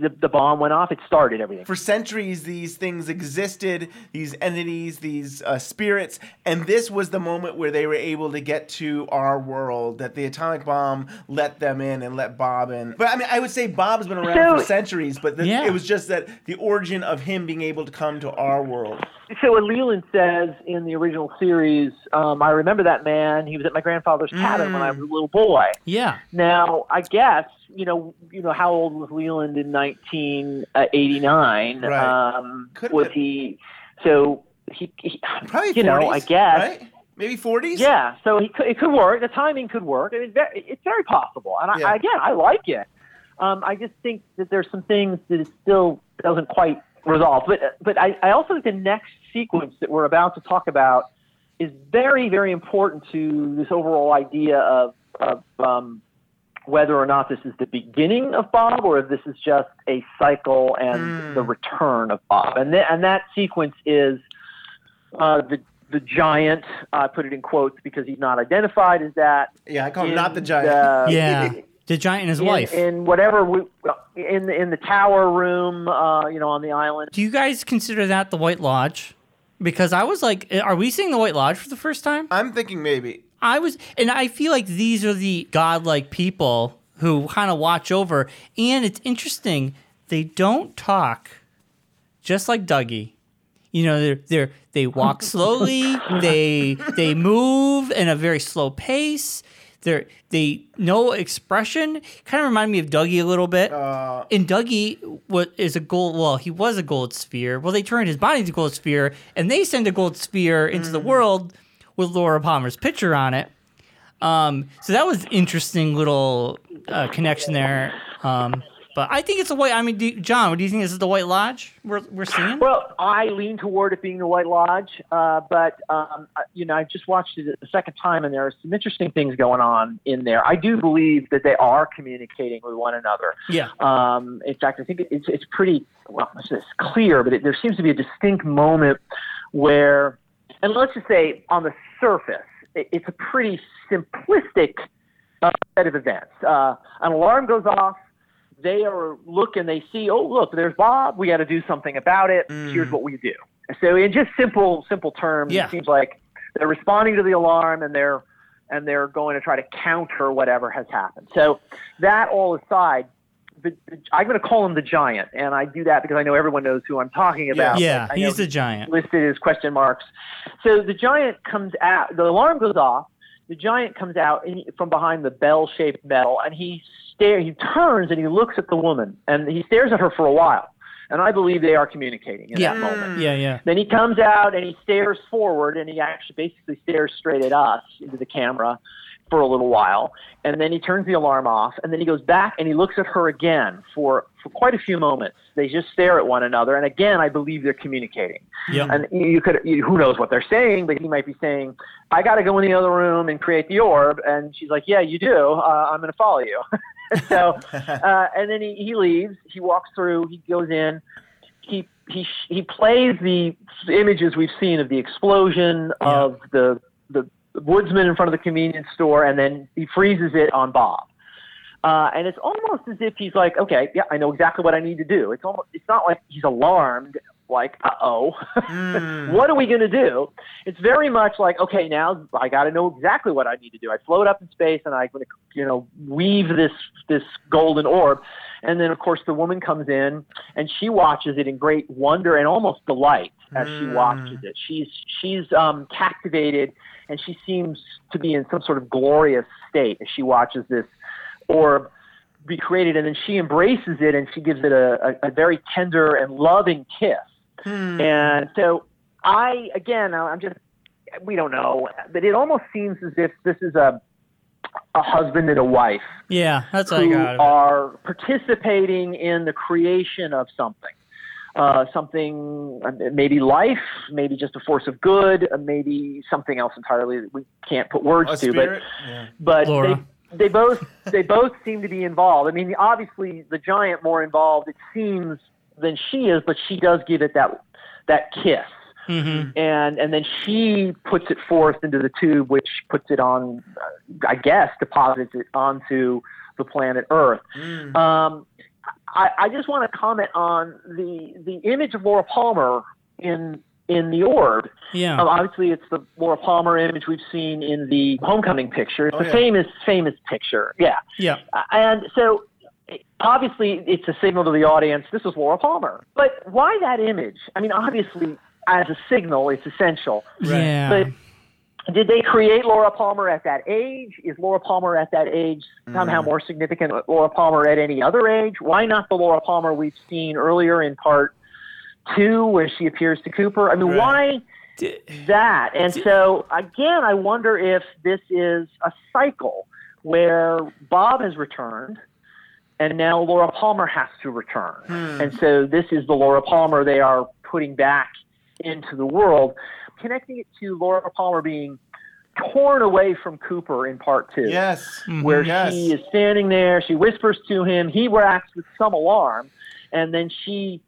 the, the bomb went off. It started everything." for centuries these things existed these entities these uh, spirits and this was the moment where they were able to get to our world that the atomic bomb let them in and let bob in but i mean i would say bob's been around for centuries but the, Yeah. it was just that the origin of him being able to come to our world So what Leland says in the original series, um, I remember that man. He was at my grandfather's cabin when I was a little boy. Yeah. Now, I guess you know, you know, how old was Leland in 1989? Right. Um, was he? So he, he probably 40s, you know, I guess. right? maybe 40s Yeah, so he could, it could work. The timing could work. I very, it's very possible. And I, Yeah. again, I like it. Um, I just think that there's some things that it still doesn't quite resolve. But but I, I also think the next sequence that we're about to talk about is very very important to this overall idea of of um, whether or not this is the beginning of Bob or if this is just a cycle and the return of Bob. And th- and that sequence is uh, the the giant. I put it in quotes because he's not identified as that. yeah i call him not the giant the- <laughs> Yeah. The giant and his in, wife. in whatever we, in the in the tower room, uh, you know, on the island. Do you guys consider that the White Lodge? Because I was like, are we seeing the White Lodge for the first time? i'm thinking maybe I was, and I feel like these are the godlike people who kind of watch over. And it's interesting, they don't talk, just like Dougie. You know, they're they're they walk <laughs> slowly. they they move in a very slow pace. They're they no expression. Kind of remind me of Dougie a little bit. uh, And Dougie what is a gold? Well, he was a gold sphere. Well, they turned his body into a gold sphere, and they send a gold sphere into the world with Laura Palmer's picture on it. Um, so that was interesting little uh, connection there. Um, but I think it's a white. I mean, do, John, what do you think? This is the White Lodge we're we're seeing? Well, I lean toward it being the White Lodge, uh, but um, you know, I just watched it a second time, and there are some interesting things going on in there. I do believe that they are communicating with one another. yeah. Um, in fact, I think it's it's pretty well. It's it's clear, but it, there seems to be a distinct moment where, and let's just say on the surface, it's a pretty simplistic uh, set of events. Uh, an alarm goes off. They are looking. They see. Oh, look, there's Bob. We got to do something about it. Here's what we do. So, in just simple simple terms, Yeah. it seems like they're responding to the alarm and they're and they're going to try to counter whatever has happened. So that all aside, the, the, I'm going to call him the giant, and I do that because I know everyone knows who I'm talking about. Yeah, he's the giant. listed as question marks. So the giant comes out. The alarm goes off. The giant comes out he- from behind the bell-shaped metal, and he stare. He turns and he looks at the woman, and he stares at her for a while. And I believe they are communicating in Yeah. that moment. Yeah, yeah. Then he comes out and he stares forward, and he actually basically stares straight at us into the camera for a little while, and then he turns the alarm off, and then he goes back and he looks at her again for for quite a few moments. They just stare at one another, and again, I believe they're communicating. Yep. And you could, you, who knows what they're saying, but he might be saying, "I got to go in the other room and create the orb," and she's like, "Yeah, you do. Uh, I'm going to follow you." <laughs> so, <laughs> uh, and then he, he leaves. He walks through. He goes in. He he he plays the images we've seen of the explosion of the the woodsman in front of the convenience store, and then he freezes it on Bob. Uh, and it's almost as if he's like, okay, yeah, I know exactly what I need to do. It's almost, it's not like he's alarmed, like, uh oh, <laughs> what are we going to do? It's very much like, okay, now I got to know exactly what I need to do. I float up in space and I'm going to, you know, weave this this golden orb. And then, of course, the woman comes in and she watches it in great wonder and almost delight as she watches it. She's she's um, captivated and she seems to be in some sort of glorious state as she watches this orb be created, and then she embraces it and she gives it a, a, a very tender and loving kiss. And so I, again, I'm just, we don't know, but it almost seems as if this is a, a husband and a wife Yeah, that's what I who got. out of it. are participating in the creation of something. Uh, something, uh, maybe life, maybe just a force of good, uh, maybe something else entirely that we can't put words A to. spirit? But Yeah. but Laura. they they both they both seem to be involved. I mean, obviously the giant more involved it seems than she is, but she does give it that that kiss. Mhm. And and then she puts it forth into the tube, which puts it on, uh, I guess, deposits it onto the planet Earth. Um, I, I just want to comment on the the image of Laura Palmer in in the orb. Yeah. Um, obviously, it's the Laura Palmer image we've seen in the homecoming picture. It's Oh, a yeah. famous, famous picture. Yeah. Yeah. Uh, And so, obviously, it's a signal to the audience this is Laura Palmer. But why that image? I mean, obviously, as a signal, it's essential. Yeah. But did they create Laura Palmer at that age? Is Laura Palmer at that age somehow mm. more significant than Laura Palmer at any other age? Why not the Laura Palmer we've seen earlier in part two, where she appears to Cooper? I mean, Right. why D- that? And so, again, I wonder if this is a cycle where Bob has returned. And now Laura Palmer has to return. Hmm. And so this is the Laura Palmer they are putting back into the world, connecting it to Laura Palmer being torn away from Cooper in part two, Yes. Mm-hmm. where Yes. she is standing there, she whispers to him, he reacts with some alarm, and then she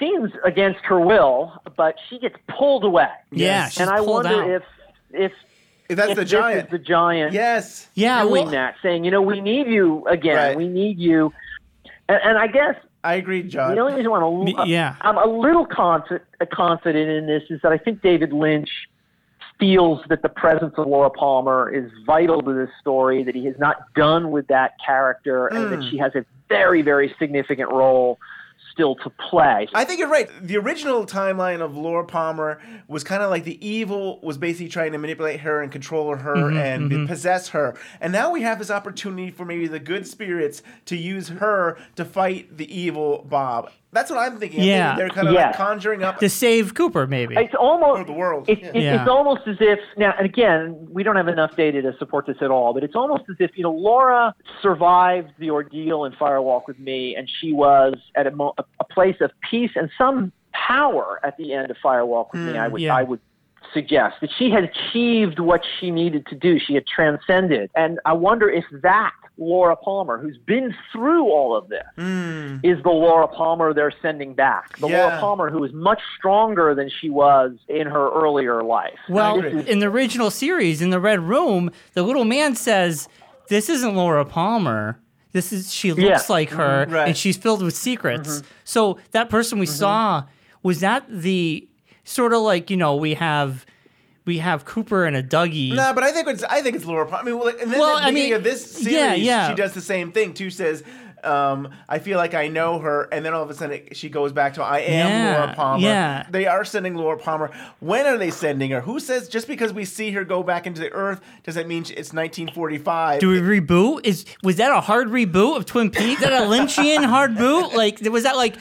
seems against her will, but she gets pulled away. Yeah, and I wonder out. if if If that's if the this giant. is the giant yes. yeah. doing Well, that, saying, you know, we need you again, Right. we need you, and, and I guess I agree, John. the only reason why I'm a, Me- yeah. I'm a little confident, uh, confident in this is that I think David Lynch feels that the presence of Laura Palmer is vital to this story, that he has not done with that character, and that hmm. she has a very, very significant role still to play. I think you're right. The original timeline of Laura Palmer was kind of like the evil was basically trying to manipulate her and control her Mm-hmm, and possess her. And now we have this opportunity for maybe the good spirits to use her to fight the evil Bob. That's what I'm thinking. I'm Yeah. thinking they're kind of Yeah. like conjuring up to save Cooper, maybe. It's almost or the world. It's, Yeah. it's, Yeah. it's almost as if now, and again, we don't have enough data to support this at all, but it's almost as if you know Laura survived the ordeal in Firewalk with Me, and she was at a, mo- a, a place of peace and some power at the end of Firewalk with Me. I hmm. would yeah. I would suggest that she had achieved what she needed to do. She had transcended, and I wonder if that Laura Palmer, who's been through all of this, hmm. is the Laura Palmer they're sending back. The Yeah. Laura Palmer who is much stronger than she was in her earlier life. Well, agree. in the original series, in the Red Room, the little man says, "This isn't Laura Palmer. This is she looks Yeah. like her, mm-hmm. Right. and she's filled with secrets." Mm-hmm. So that person we mm-hmm. saw was that the sort of like you know we have we have Cooper and a Dougie. No, but I think it's I think it's Laura. Palmer. I mean, well, and then Well, the I beginning mean, of this series, yeah, yeah. she does the same thing too. Says, um, "I feel like I know her," and then all of a sudden it, she goes back to, "I am Yeah, Laura Palmer." yeah. they are sending Laura Palmer. When are they sending her? Who says just because we see her go back into the Earth does that mean it's 1945? Do we reboot? Is was that a hard reboot of Twin Peaks? Is that a Lynchian hard boot? Like was that like,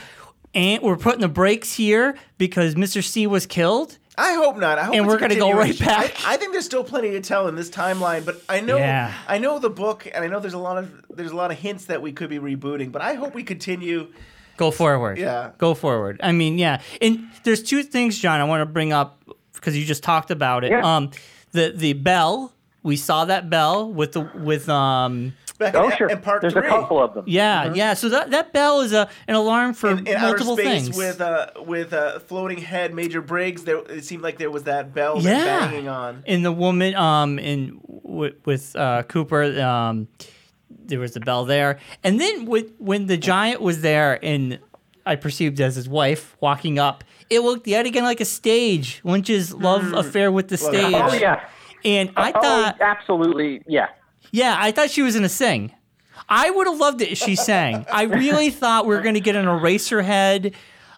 and we're putting the brakes here because Mr. C was killed? I hope not. I hope And we're gonna go right back. I, I think there's still plenty to tell in this timeline, but I know Yeah. I know the book, and I know there's a lot of there's a lot of hints that we could be rebooting. But I hope we continue. Go forward. Yeah. Go forward. I mean, yeah. And there's two things, John, I want to bring up because you just talked about it. Yeah. Um, the the bell. We saw that bell with the with um. Back Oh, in, sure. in part There's three. a couple of them. Yeah, yeah. So that, that bell is a an alarm for in, in outer space things. with uh with uh, floating head Major Briggs. There it seemed like there was that bell that yeah, banging on. And the woman, um, in w- with uh, Cooper, um, there was the bell there, and then with, when the giant was there, and I perceived as his wife walking up, it looked yet again like a stage. Lynch's love affair with the stage. Oh yeah. And I oh, thought, absolutely. Yeah. Yeah, I thought she was gonna sing. I would have loved it if she <laughs> sang. I really thought we were gonna get an Eraserhead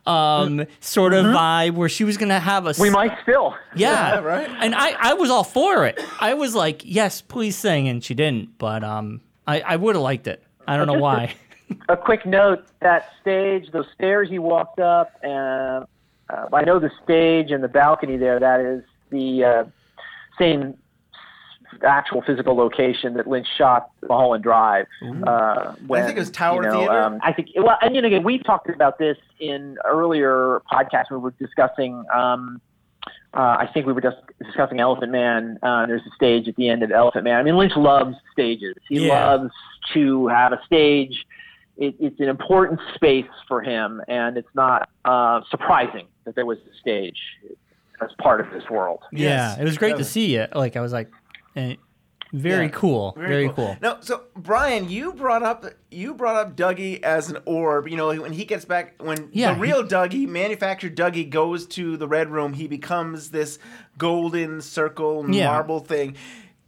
um, sort of vibe where she was gonna have a. We might still. Yeah, right. And I, I was all for it. I was like, yes, please sing, and she didn't. But um, I, I would have liked it. I don't know why. <laughs> a quick note that stage those stairs he walked up and uh, i know the stage and the balcony there that is the uh, same actual physical location that lynch shot mulholland drive uh, when, think it was Tower you know, Theater? um, i think well and you know again we talked about this in earlier podcasts when we were discussing um, uh, I think we were just discussing Elephant Man. Uh, there's a stage at the end of Elephant Man. I mean, Lynch loves stages. He Yeah. loves to have a stage. It, it's an important space for him, and it's not uh, surprising that there was a stage as part of this world. Yes, yeah, it was great to see it. Like I was like, eh, very Yeah, cool, very, cool. No, so Brian, you brought up you brought up Dougie as an orb. You know, when he gets back, when Yeah, the real Dougie, manufactured Dougie, goes to the Red Room, he becomes this golden circle Yeah. marble thing.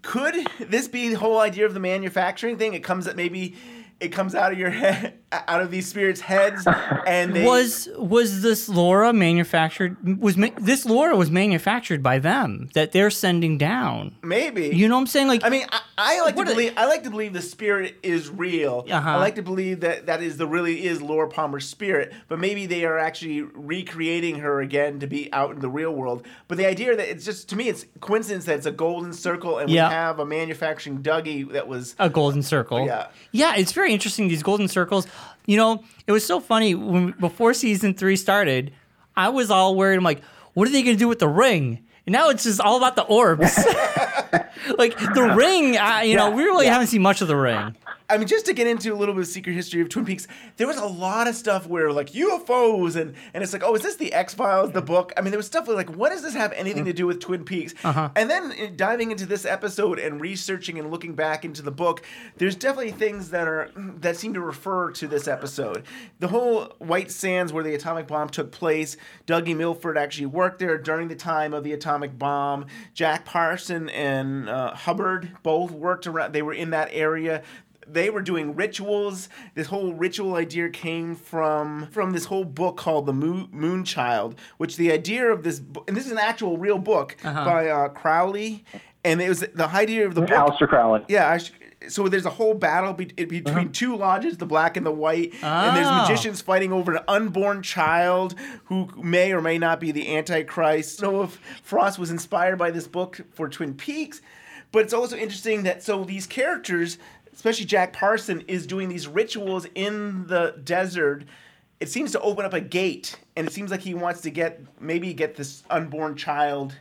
Could this be the whole idea of the manufacturing thing? It comes that maybe it comes out of your <laughs> head, out of these spirits' heads, <laughs> and they was was this Laura manufactured? Was ma- this Laura was manufactured by them that they're sending down? maybe You know what I'm saying? Like, I mean, I, I like to What a- believe. I like to believe the spirit is real. Uh-huh. I like to believe that that is the really is Laura Palmer's spirit. But maybe they are actually recreating her again to be out in the real world. But the idea that it's just to me, it's coincidence that it's a golden circle and Yeah. we have a manufacturing Dougie that was. a golden circle. Yeah. Yeah, it's very interesting these golden circles. You know, it was so funny when before season 3 started, I was all worried I'm like, what are they going to do with the ring? And now it's just all about the orbs. <laughs> like the ring, I, you know, we really haven't seen much of the ring. I mean, just to get into a little bit of secret history of Twin Peaks, there was a lot of stuff where like UFOs and and it's like, oh, is this the X Files, the book? I mean, there was stuff where like, what does this have anything to do with Twin Peaks? Uh-huh. And then uh, diving into this episode and researching and looking back into the book, there's definitely things that are <clears throat> that seem to refer to this episode. The whole White Sands where the atomic bomb took place, Dougie Milford actually worked there during the time of the atomic bomb. Jack Parson and uh, Hubbard both worked around. They were in that area they were doing rituals. This whole ritual idea came from from this whole book called The Moon, Moon Child, which the idea of this book, and this is an actual real book uh-huh. by uh, Crowley, and it was the idea of the book. Aleister Crowley. Yeah, I sh- so there's a whole battle be- between uh-huh. two lodges, the black and the white, and there's Oh. magicians fighting over an unborn child who may or may not be the Antichrist. So if Frost was inspired by this book for Twin Peaks, but it's also interesting that so these characters, especially Jack Parson, is doing these rituals in the desert. It seems to open up a gate, and it seems like he wants to get maybe get this unborn child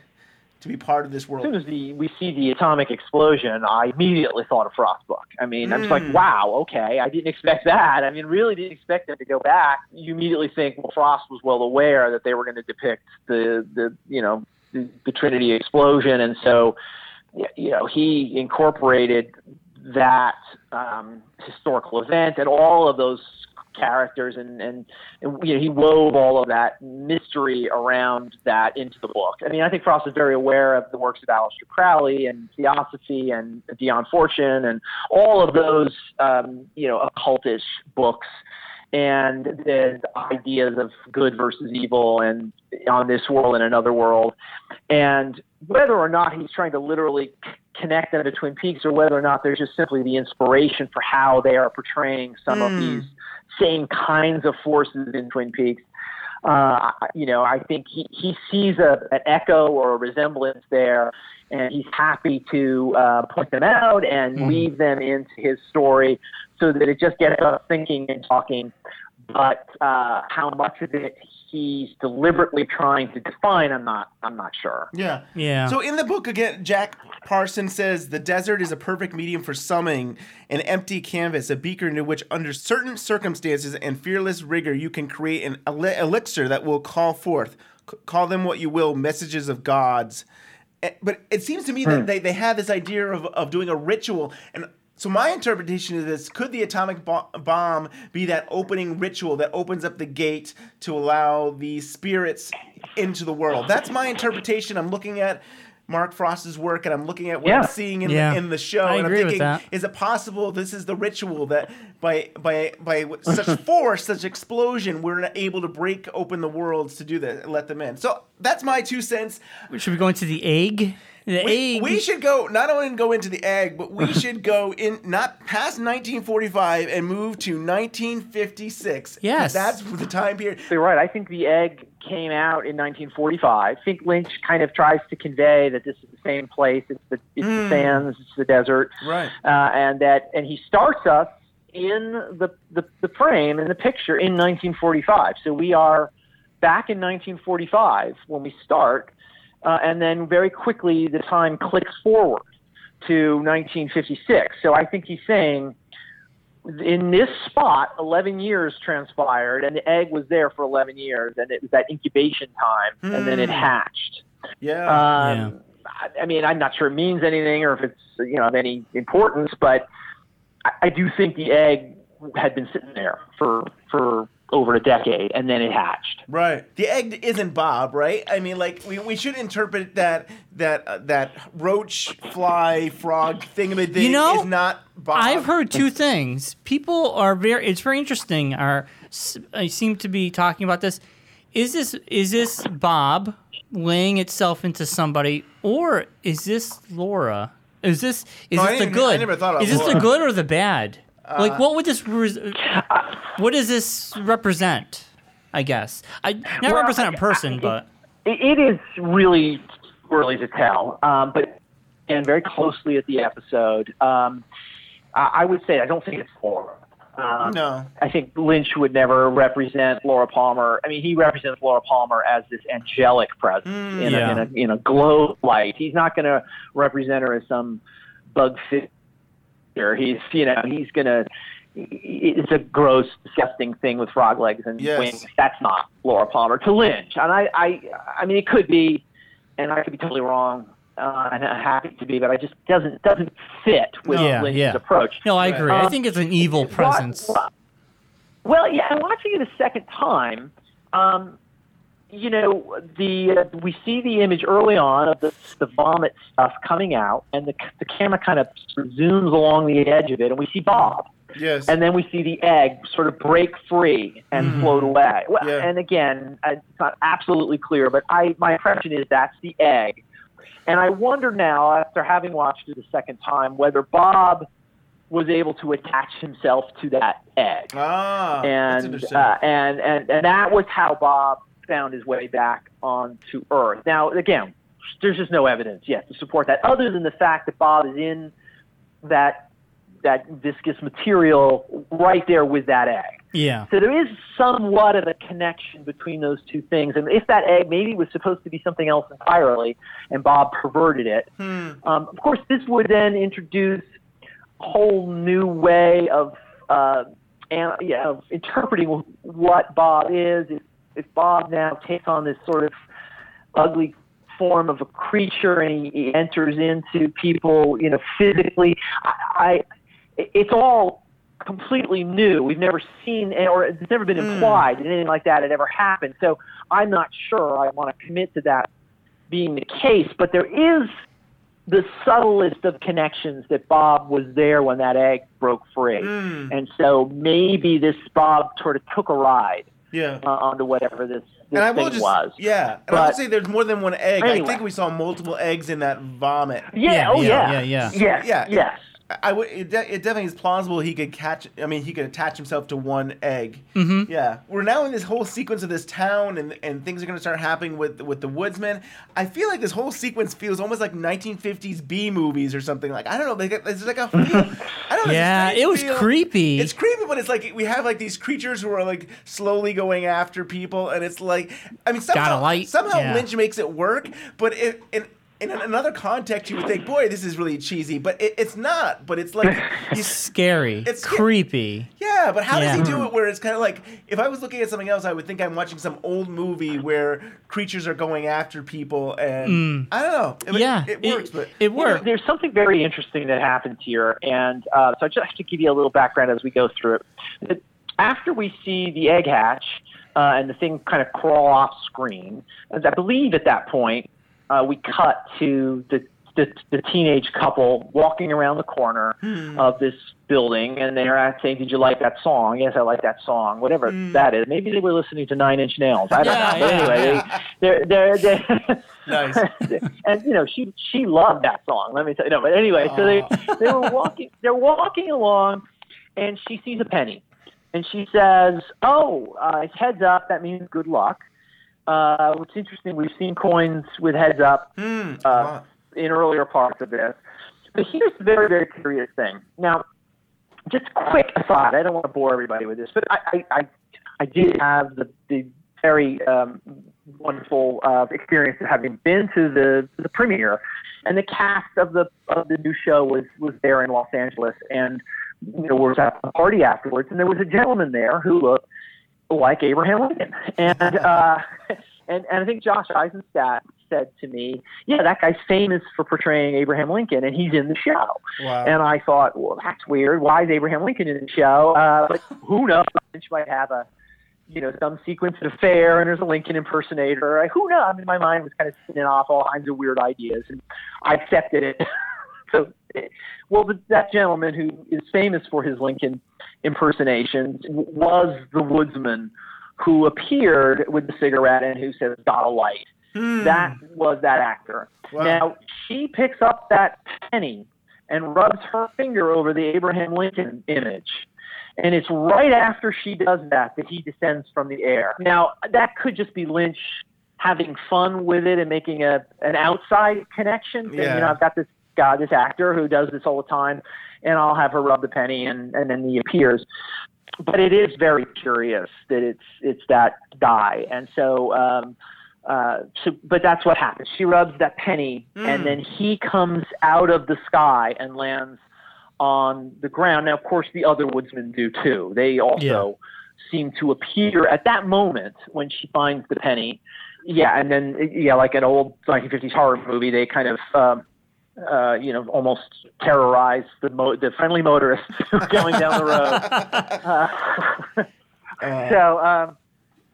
to be part of this world. As soon as the, we see the atomic explosion, I immediately thought of Frostbook. I mean, I'm just like, hmm. wow, okay, I didn't expect that. I mean, really didn't expect them to go back. You immediately think, well, Frost was well aware that they were going to depict the, the you know, the, the Trinity explosion, and so, you know, he incorporated that um, historical event and all of those characters, and, and and you know he wove all of that mystery around that into the book. I mean, I think Frost is very aware of the works of Aleister Crowley and Theosophy and Dion Fortune and all of those um, you know occultish books and the ideas of good versus evil and on this world and another world. And whether or not he's trying to literally connect them to Twin Peaks or whether or not there's just simply the inspiration for how they are portraying some of these same kinds of forces in Twin Peaks. Uh, you know, I think he, he sees a, an echo or a resemblance there, and he's happy to uh, point them out and weave them into his story so that it just gets us thinking and talking. But uh, how much of it he's deliberately trying to define, I'm not. I'm not sure. Yeah. Yeah. So in the book again, Jack Parson says the desert is a perfect medium for summing an empty canvas, a beaker into which, under certain circumstances and fearless rigor, you can create an eli- elixir that will call forth, c- call them what you will, messages of gods. Eh, But it seems to me that they, they have this idea of, of doing a ritual. And so my interpretation of this could the atomic bo- bomb be that opening ritual that opens up the gate to allow the spirits into the world? That's my interpretation. I'm looking at Mark Frost's work and I'm looking at what Yeah. I'm seeing in, Yeah. the, in the show I and agree I'm with thinking that. is it possible this is the ritual that by by by such <laughs> force such explosion we're not able to break open the worlds to do that and let them in. So that's my two cents. Should we go into the egg? The We, egg. we should go not only go into the egg, but we <laughs> should go in not past 1945 and move to 1956. Yes. that's the time period. You're right. I think the egg came out in 1945. I think Lynch kind of tries to convey that this is the same place. It's the it's the sands. It's the desert. Right. Uh, and that and he starts us in the, the the frame in the picture in 1945. So we are back in 1945 when we start, uh, and then very quickly the time clicks forward to 1956. So I think he's saying in this spot, 11 years transpired, and the egg was there for 11 years, and it was that incubation time, and then it hatched. Yeah. Um, I, I mean, I'm not sure it means anything or if it's you know of any importance, but I, I do think the egg had been sitting there for for over a decade, and then it hatched. Right. The egg isn't Bob, right? I mean, like we, we should interpret that that uh, that roach, fly, frog thingamajig You know, is not Bob. I've heard two things. People are very. It's very interesting. Are s- I seem to be talking about this. Is this is this Bob laying itself into somebody, or is this Laura? Is this is No, this the good? I never thought of is this the good or the bad? Uh, like, what would this? res- <laughs> What does this represent? I guess I not Well, represent a I- person, I- but It, it is really early to tell, um, but and very closely at the episode. Um, I, I would say I don't think it's Laura. Um, No. I think Lynch would never represent Laura Palmer. I mean, he represents Laura Palmer as this angelic presence in, Yeah. a, in a in a glow light. He's not going to represent her as some bug figure. He's you know he's to. It's a gross, disgusting thing with frog legs and Yes. wings. That's not Laura Palmer to Lynch, and I, I, I mean, it could be, and I could be totally wrong, uh, and I'm happy to be, but I just doesn't doesn't fit with Yeah, Lynch's yeah. approach. no, I agree. I Um, think it's an evil presence. Well, yeah, and watching it a second time, um, you know, the uh, we see the image early on of the the vomit stuff coming out, and the the camera kind of zooms along the edge of it, and we see Bob, Yes. and then we see the egg sort of break free and float away. Well, Yeah. And again, it's not absolutely clear, but I my impression is that's the egg. And I wonder now, after having watched it a second time, whether Bob was able to attach himself to that egg ah, that's and uh, and and and that was how Bob found his way back onto Earth. Now, again, there's just no evidence yet to support that, other than the fact that Bob is in that that viscous material right there with that egg. Yeah. So there is somewhat of a connection between those two things. And if that egg maybe was supposed to be something else entirely, and Bob perverted it, um, of course, this would then introduce a whole new way of uh, and, yeah, of interpreting what Bob is. If, Bob now takes on this sort of ugly form of a creature and he, enters into people, you know, physically, I, I it's all completely new. We've never seen, or it's never been hmm. implied that anything like that had ever happened. So I'm not sure I want to commit to that being the case. But there is the subtlest of connections that Bob was there when that egg broke free, hmm. and so maybe this Bob sort of took a ride Yeah. uh, onto whatever this, this And I thing just, was. yeah. And I would say there's more than one egg. I think we saw multiple eggs in that vomit. Yeah, Yeah, oh yeah, yeah, yeah, yeah. yes, Yeah. yes. I would. It, de- it definitely is plausible he could catch. I mean, he could attach himself to one egg. Mm-hmm. Yeah, we're now in this whole sequence of this town, and and things are going to start happening with with the woodsman. I feel like this whole sequence feels almost like 1950s B movies or something. Like I don't know. Like it's like a. <laughs> Feel, I don't know. Yeah, it was feel- creepy. It's creepy, but it's like we have like these creatures who are like slowly going after people, and it's like I mean somehow Got a light, somehow yeah. Lynch makes it work, but it in in another context you would think, boy, this is really cheesy, but it, it's not. But it's like <laughs> he's Scary. It's- creepy. yeah, but how does he do it where it's kind of like if I was looking at something else, I would think I'm watching some old movie where creatures are going after people, and I don't know. I mean, Mm. Yeah, it, it- works, but it works. There's something very interesting that happens here, and uh, so I just have to give you a little background as we go through it. That After we see the egg hatch uh, and the thing kind of crawl off screen, and I believe at that point uh, we cut to the, the the teenage couple walking around the corner of this building, and they're at saying, "Did you like that song?" Yes, I like that song. Whatever that is. Maybe they were listening to Nine Inch Nails. I don't Yeah, know. But yeah, anyway, yeah. they, they're they're. they're <laughs> nice. <laughs> and you know she she loved that song. Let me tell you. No, but anyway, so they they were walking they're walking along, and she sees a penny, and she says, "Oh, uh, it's heads up. That means good luck." Uh, what's interesting, we've seen coins with heads up come uh, on. in earlier parts of this. But here's the very, very curious thing. Now, just a quick aside, I don't want to bore everybody with this, but I, I, I, I did have the, the very um, wonderful uh, experience of having been to the, the premiere, and the cast of the of the new show was was there in Los Angeles, and you know was at a party afterwards, and there was a gentleman there who looked like Abraham Lincoln, and <laughs> uh, and and I think Josh Eisenstadt said to me, "Yeah, that guy's famous for portraying Abraham Lincoln, and he's in the show." Wow. And I thought, well, that's weird. Why is Abraham Lincoln in the show? Uh, but who knows? Lynch might have a, you know, some sequence at a fair, and there's a Lincoln impersonator. I, who knows? I mean, my mind was kind of spinning off all kinds of weird ideas, and I accepted it. <laughs> so, well, the, that gentleman who is famous for his Lincoln impersonations was the woodsman who appeared with the cigarette and who says, "Got a light." Hmm. That was that actor. Wow. Now she picks up that penny and rubs her finger over the Abraham Lincoln image. And it's right after she does that that he descends from the air. Now, that could just be Lynch having fun with it and making a an outside connection. Yeah. You know, I've got this guy, this actor who does this all the time, and I'll have her rub the penny, and, and then he appears. But it is very curious that it's it's that guy, and so um, uh, so, but that's what happens. She rubs that penny, and then he comes out of the sky and lands on the ground. Now, of course, the other woodsmen do too. They also seem to appear at that moment when she finds the penny. Yeah, and then yeah, like an old 1950s horror movie, they kind of. Um, uh, you know, almost terrorize the mo- the friendly motorists <laughs> going down the road. <laughs> Uh, so, um,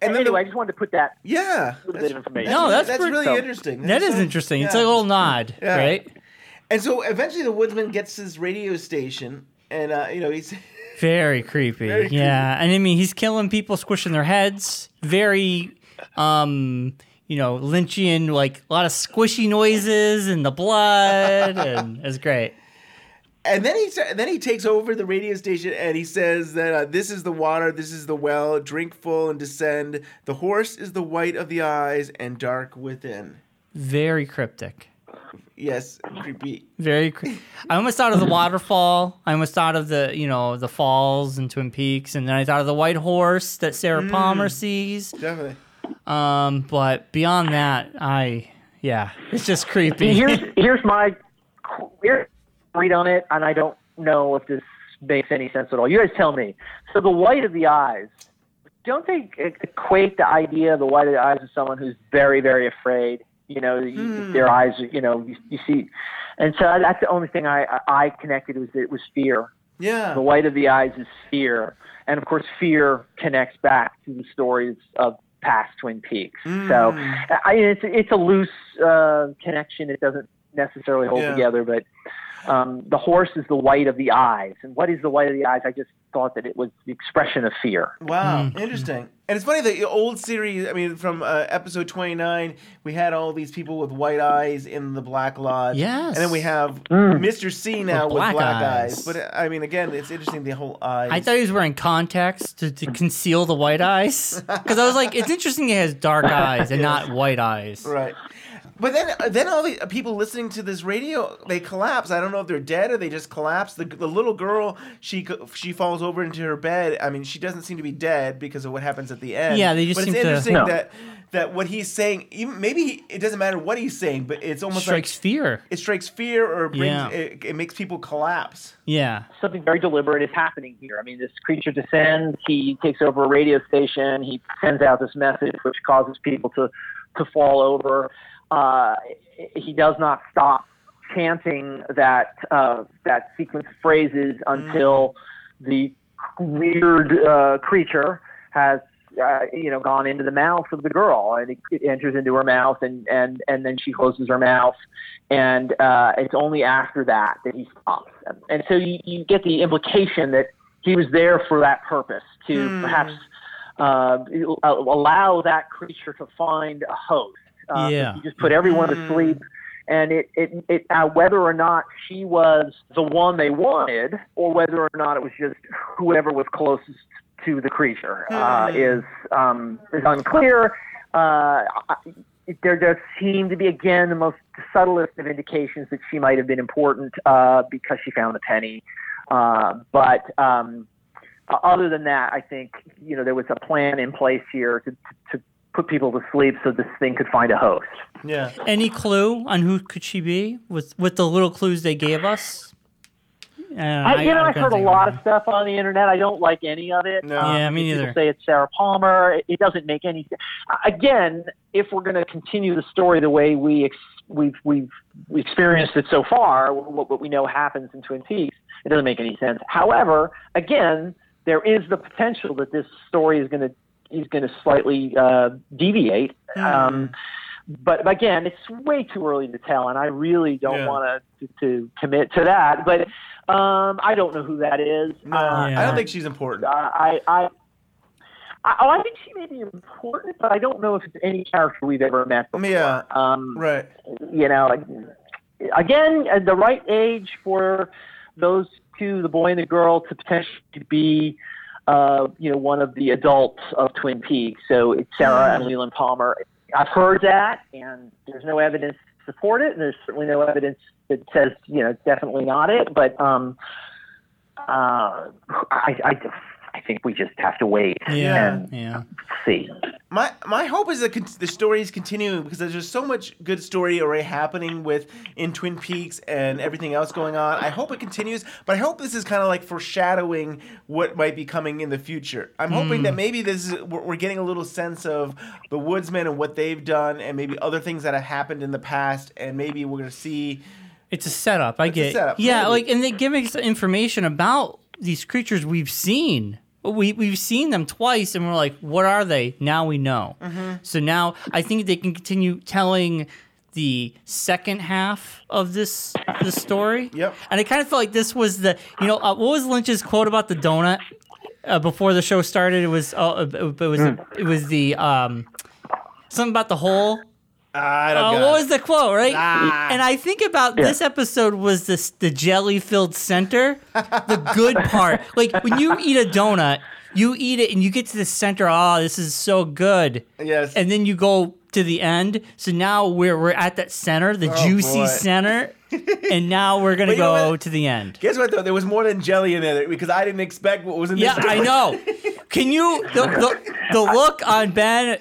And then anyway, I just wanted to put that yeah, little bit of information. No, that's that's pretty- really so- interesting. That That's is so- interesting. It's yeah. like a little nod, Yeah. right? And so eventually the woodsman gets his radio station, and uh, you know he's <laughs> Very creepy. Very yeah. And I mean, he's killing people, squishing their heads. Very, um, you know, Lynchian, like a lot of squishy noises and the blood. <laughs> and it's great. And then he then he takes over the radio station and he says that uh, this is the water, this is the well, drink full and descend. The horse is the white of the eyes and dark within. Very cryptic. Yes, creepy. Very. Cre- <laughs> I almost thought of the waterfall. I almost thought of the, you know, the falls and Twin Peaks, and then I thought of the white horse that Sarah Palmer sees. Definitely. Um, but beyond that, I, yeah, it's just creepy. here's <laughs> here's my here's read on it, and I don't know if this makes any sense at all. You guys tell me. So the white of the eyes, don't they equate the idea of the white of the eyes with someone who's very very afraid? You know, you- their eyes. You know, you, you see, and so that's the only thing I I I connected was that it was fear. Yeah. The white of the eyes is fear, and of course, fear connects back to the stories of past Twin Peaks. So, Mm. I, it's it's a loose uh, connection. It doesn't necessarily hold Yeah. together, but um, the horse is the white of the eyes. And what is the white of the eyes? I just thought that it was the expression of fear. Wow, Mm. interesting. And it's funny that the old series, I mean, from uh, episode 29, we had all these people with white eyes in the Black Lodge. Yes. And then we have Mm. Mr. C now with black black, eyes. eyes. But I mean, again, it's interesting the whole eyes. I thought he was wearing contacts to, to conceal the white eyes. <laughs> Because I was like, it's interesting he has dark eyes and not white eyes. Right. But then, uh, then all the people listening to this radio, they collapse. I don't know if they're dead or they just collapse. The, the little girl, she she falls over into her bed. I mean, she doesn't seem to be dead because of what happens at the end. Yeah, they just But it's seem to- interesting No. that that what he's saying, even maybe he, it doesn't matter what he's saying, but it's almost like it Strikes like fear. it strikes fear or brings Yeah. it, it makes people collapse. Yeah. something very deliberate is happening here. I mean, this creature descends. He takes over a radio station. He sends out this message, which causes people to to fall over. Uh, he does not stop chanting that uh, that sequence of phrases until the weird uh, creature has. Uh, you know, gone into the mouth of the girl, and it, it enters into her mouth, and and and then she closes her mouth, and uh, it's only after that that he stops. And so you, you get the implication that he was there for that purpose to Hmm. perhaps uh, allow that creature to find a host. Uh, Yeah. You just put everyone to sleep. And it, it, it uh, whether or not she was the one they wanted, or whether or not it was just whoever was closest to the creature, uh, Hmm. is um, is unclear. Uh, I- there does seem to be again the most subtlest of indications that she might have been important uh, because she found the penny. Uh, but um, other than that, I think you know there was a plan in place here to, to put people to sleep so this thing could find a host. Yeah. Any clue on who could she be with with the little clues they gave us? Uh, I, you know, I I've heard a lot of stuff on the internet. I don't like any of it. No. Yeah, me People neither. say it's Sarah Palmer. It- It doesn't make any sense. Again, if we're going to continue the story the way we ex- we've we've experienced it so far, what, what we know happens in Twin Peaks, it doesn't make any sense. However, again, there is the potential that this story is going to is going to slightly uh, deviate. Um, but again, it's way too early to tell, and I really don't Yeah. want to to commit to that. But um, I don't know who that is. No, Uh, I don't think she's important. I, I, I, oh, I think she may be important, but I don't know if it's any character we've ever met before. Yeah. Um, Right. You know, again, at the right age for those two, the boy and the girl, to potentially be, uh, you know, one of the adults of Twin Peaks. So it's Sarah and Leland Palmer. I've heard that, and there's no evidence to support it, and there's certainly no evidence that says, you know, definitely not it. But um, uh, I, I, I think we just have to wait Yeah, and yeah. see. My my hope is that the story is continuing because there's just so much good story already happening with in Twin Peaks and everything else going on. I hope it continues, but I hope this is kind of like foreshadowing what might be coming in the future. I'm hoping that mm. maybe this is we're, we're getting a little sense of the Woodsmen and what they've done, and maybe other things that have happened in the past, and maybe we're gonna see. It's a setup. I a get. setup, yeah, maybe. like, and they give us information about these creatures we've seen. We we've seen them twice, and we're like, what are they? Now we know. Mm-hmm. So now I think they can continue telling the second half of this this story. Yep. And I kind of felt like this was the you know uh, what was Lynch's quote about the donut uh, before the show started? It was uh, it was it was the um something about the hole. I don't Uh, got what it. was the quote, right? Ah. And I think about this episode was this the jelly filled center, the good <laughs> part. Like when you eat a donut, you eat it and you get to the center. Oh, this is so good. Yes. And then you go to the end. So now we're we're at that center, the juicy boy. center, <laughs> and now we're gonna But you know go to the end. Guess what though? There was more than jelly in there because I didn't expect what was in Yeah, this. I know. <laughs> Can you the, the, the look on Ben,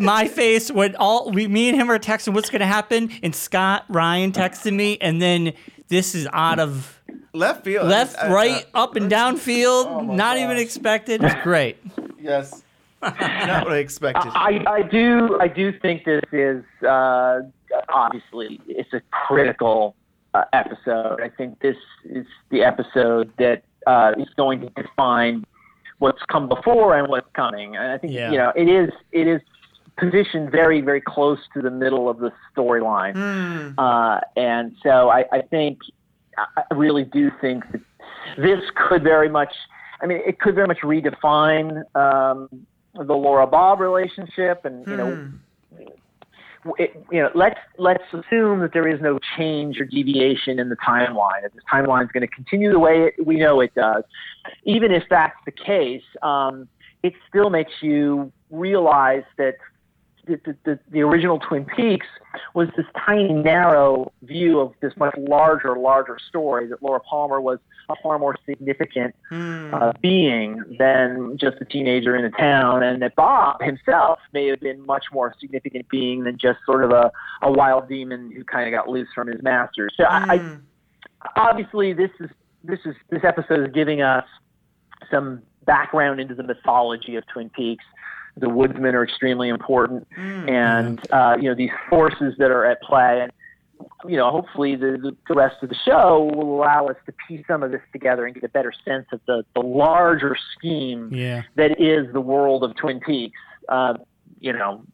my face when all we, me and him are texting what's gonna happen, and Scott Ryan texted me, and then this is out of left field. left, I- I- right, uh, up and down field, Oh my not even expected. It's great. yes. Not what I expected. I, I do I do think this is uh, obviously it's a critical uh, episode. I think this is the episode that uh, is going to define what's come before and what's coming. And I think Yeah. you know it is it is positioned very very close to the middle of the storyline, Hmm. uh, and so I, I think I I really do think that this could very much. I mean, it could very much redefine um, the Laura Bob relationship, and you know, it, you know, let's let's assume that there is no change or deviation in the timeline. That this timeline is going to continue the way it, we know it does. Even if that's the case, um, it still makes you realize that the, the, the, original Twin Peaks was this tiny, narrow view of this much larger, larger story. That Laura Palmer was a far more significant uh, being than just a teenager in a town, and that Bob himself may have been much more significant being than just sort of a, a wild demon who kind of got loose from his master. So I, I obviously this is this is this episode is giving us some background into the mythology of Twin Peaks. The woodsmen are extremely important, and uh, you know these forces that are at play. And you know, hopefully the, the, the rest of the show will allow us to piece some of this together and get a better sense of the, the larger scheme Yeah. that is the world of Twin Peaks. Uh, you know,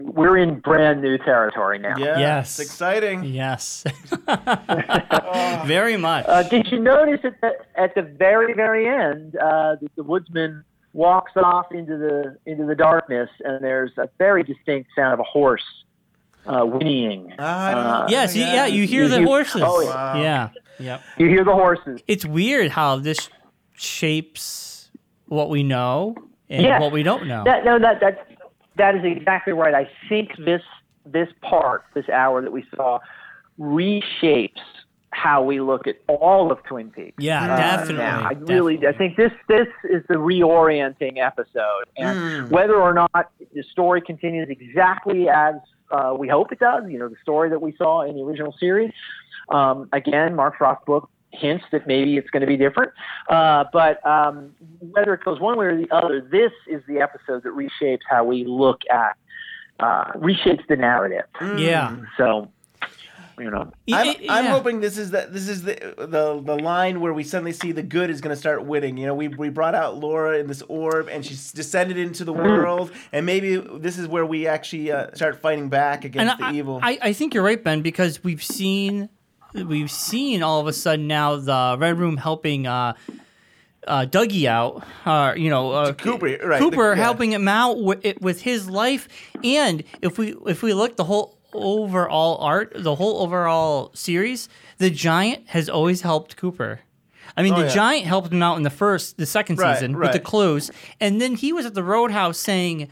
we're in brand new territory now. Yeah, Yes. it's exciting. Yes. <laughs> <laughs> Very much. Uh, did you notice at the, at the very, very end, uh, the, the woodsman walks off into the into the darkness, and there's a very distinct sound of a horse uh, whinnying. I. Uh, yes, you, yeah, you hear the You- horses. oh, yeah. Yeah. Yep. You hear the horses. It's weird how this shapes what we know and Yes. what we don't know. That, no, that that that is exactly right. I think this this part, this hour that we saw, reshapes how we look at all of Twin Peaks. Yeah, Uh, definitely. now. I really, I think this this is the reorienting episode, and whether or not the story continues exactly as uh, we hope it does, you know, the story that we saw in the original series. Um, again, Mark Frost book hints that maybe it's going to be different, uh, but um, whether it goes one way or the other, this is the episode that reshapes how we look at uh, reshapes the narrative. yeah. So, you know, I'm, It- it- I'm hoping this is the this is the the the line where we suddenly see the good is going to start winning. You know, we we brought out Laura in this orb, and she's descended into the Mm. world, and maybe this is where we actually uh, start fighting back against and the I, evil. I, I think you're right, Ben, because we've seen we've seen all of a sudden now the Red Room helping uh, uh, Dougie out. Uh, you know, uh, Cooper, right, Cooper the- yeah. helping him out with, with his life, and if we if we look the whole overall art, the whole overall series, the Giant has always helped Cooper. I mean, Oh, the yeah. Giant helped him out in the first, the second Right, season with the clues, and then he was at the Roadhouse saying,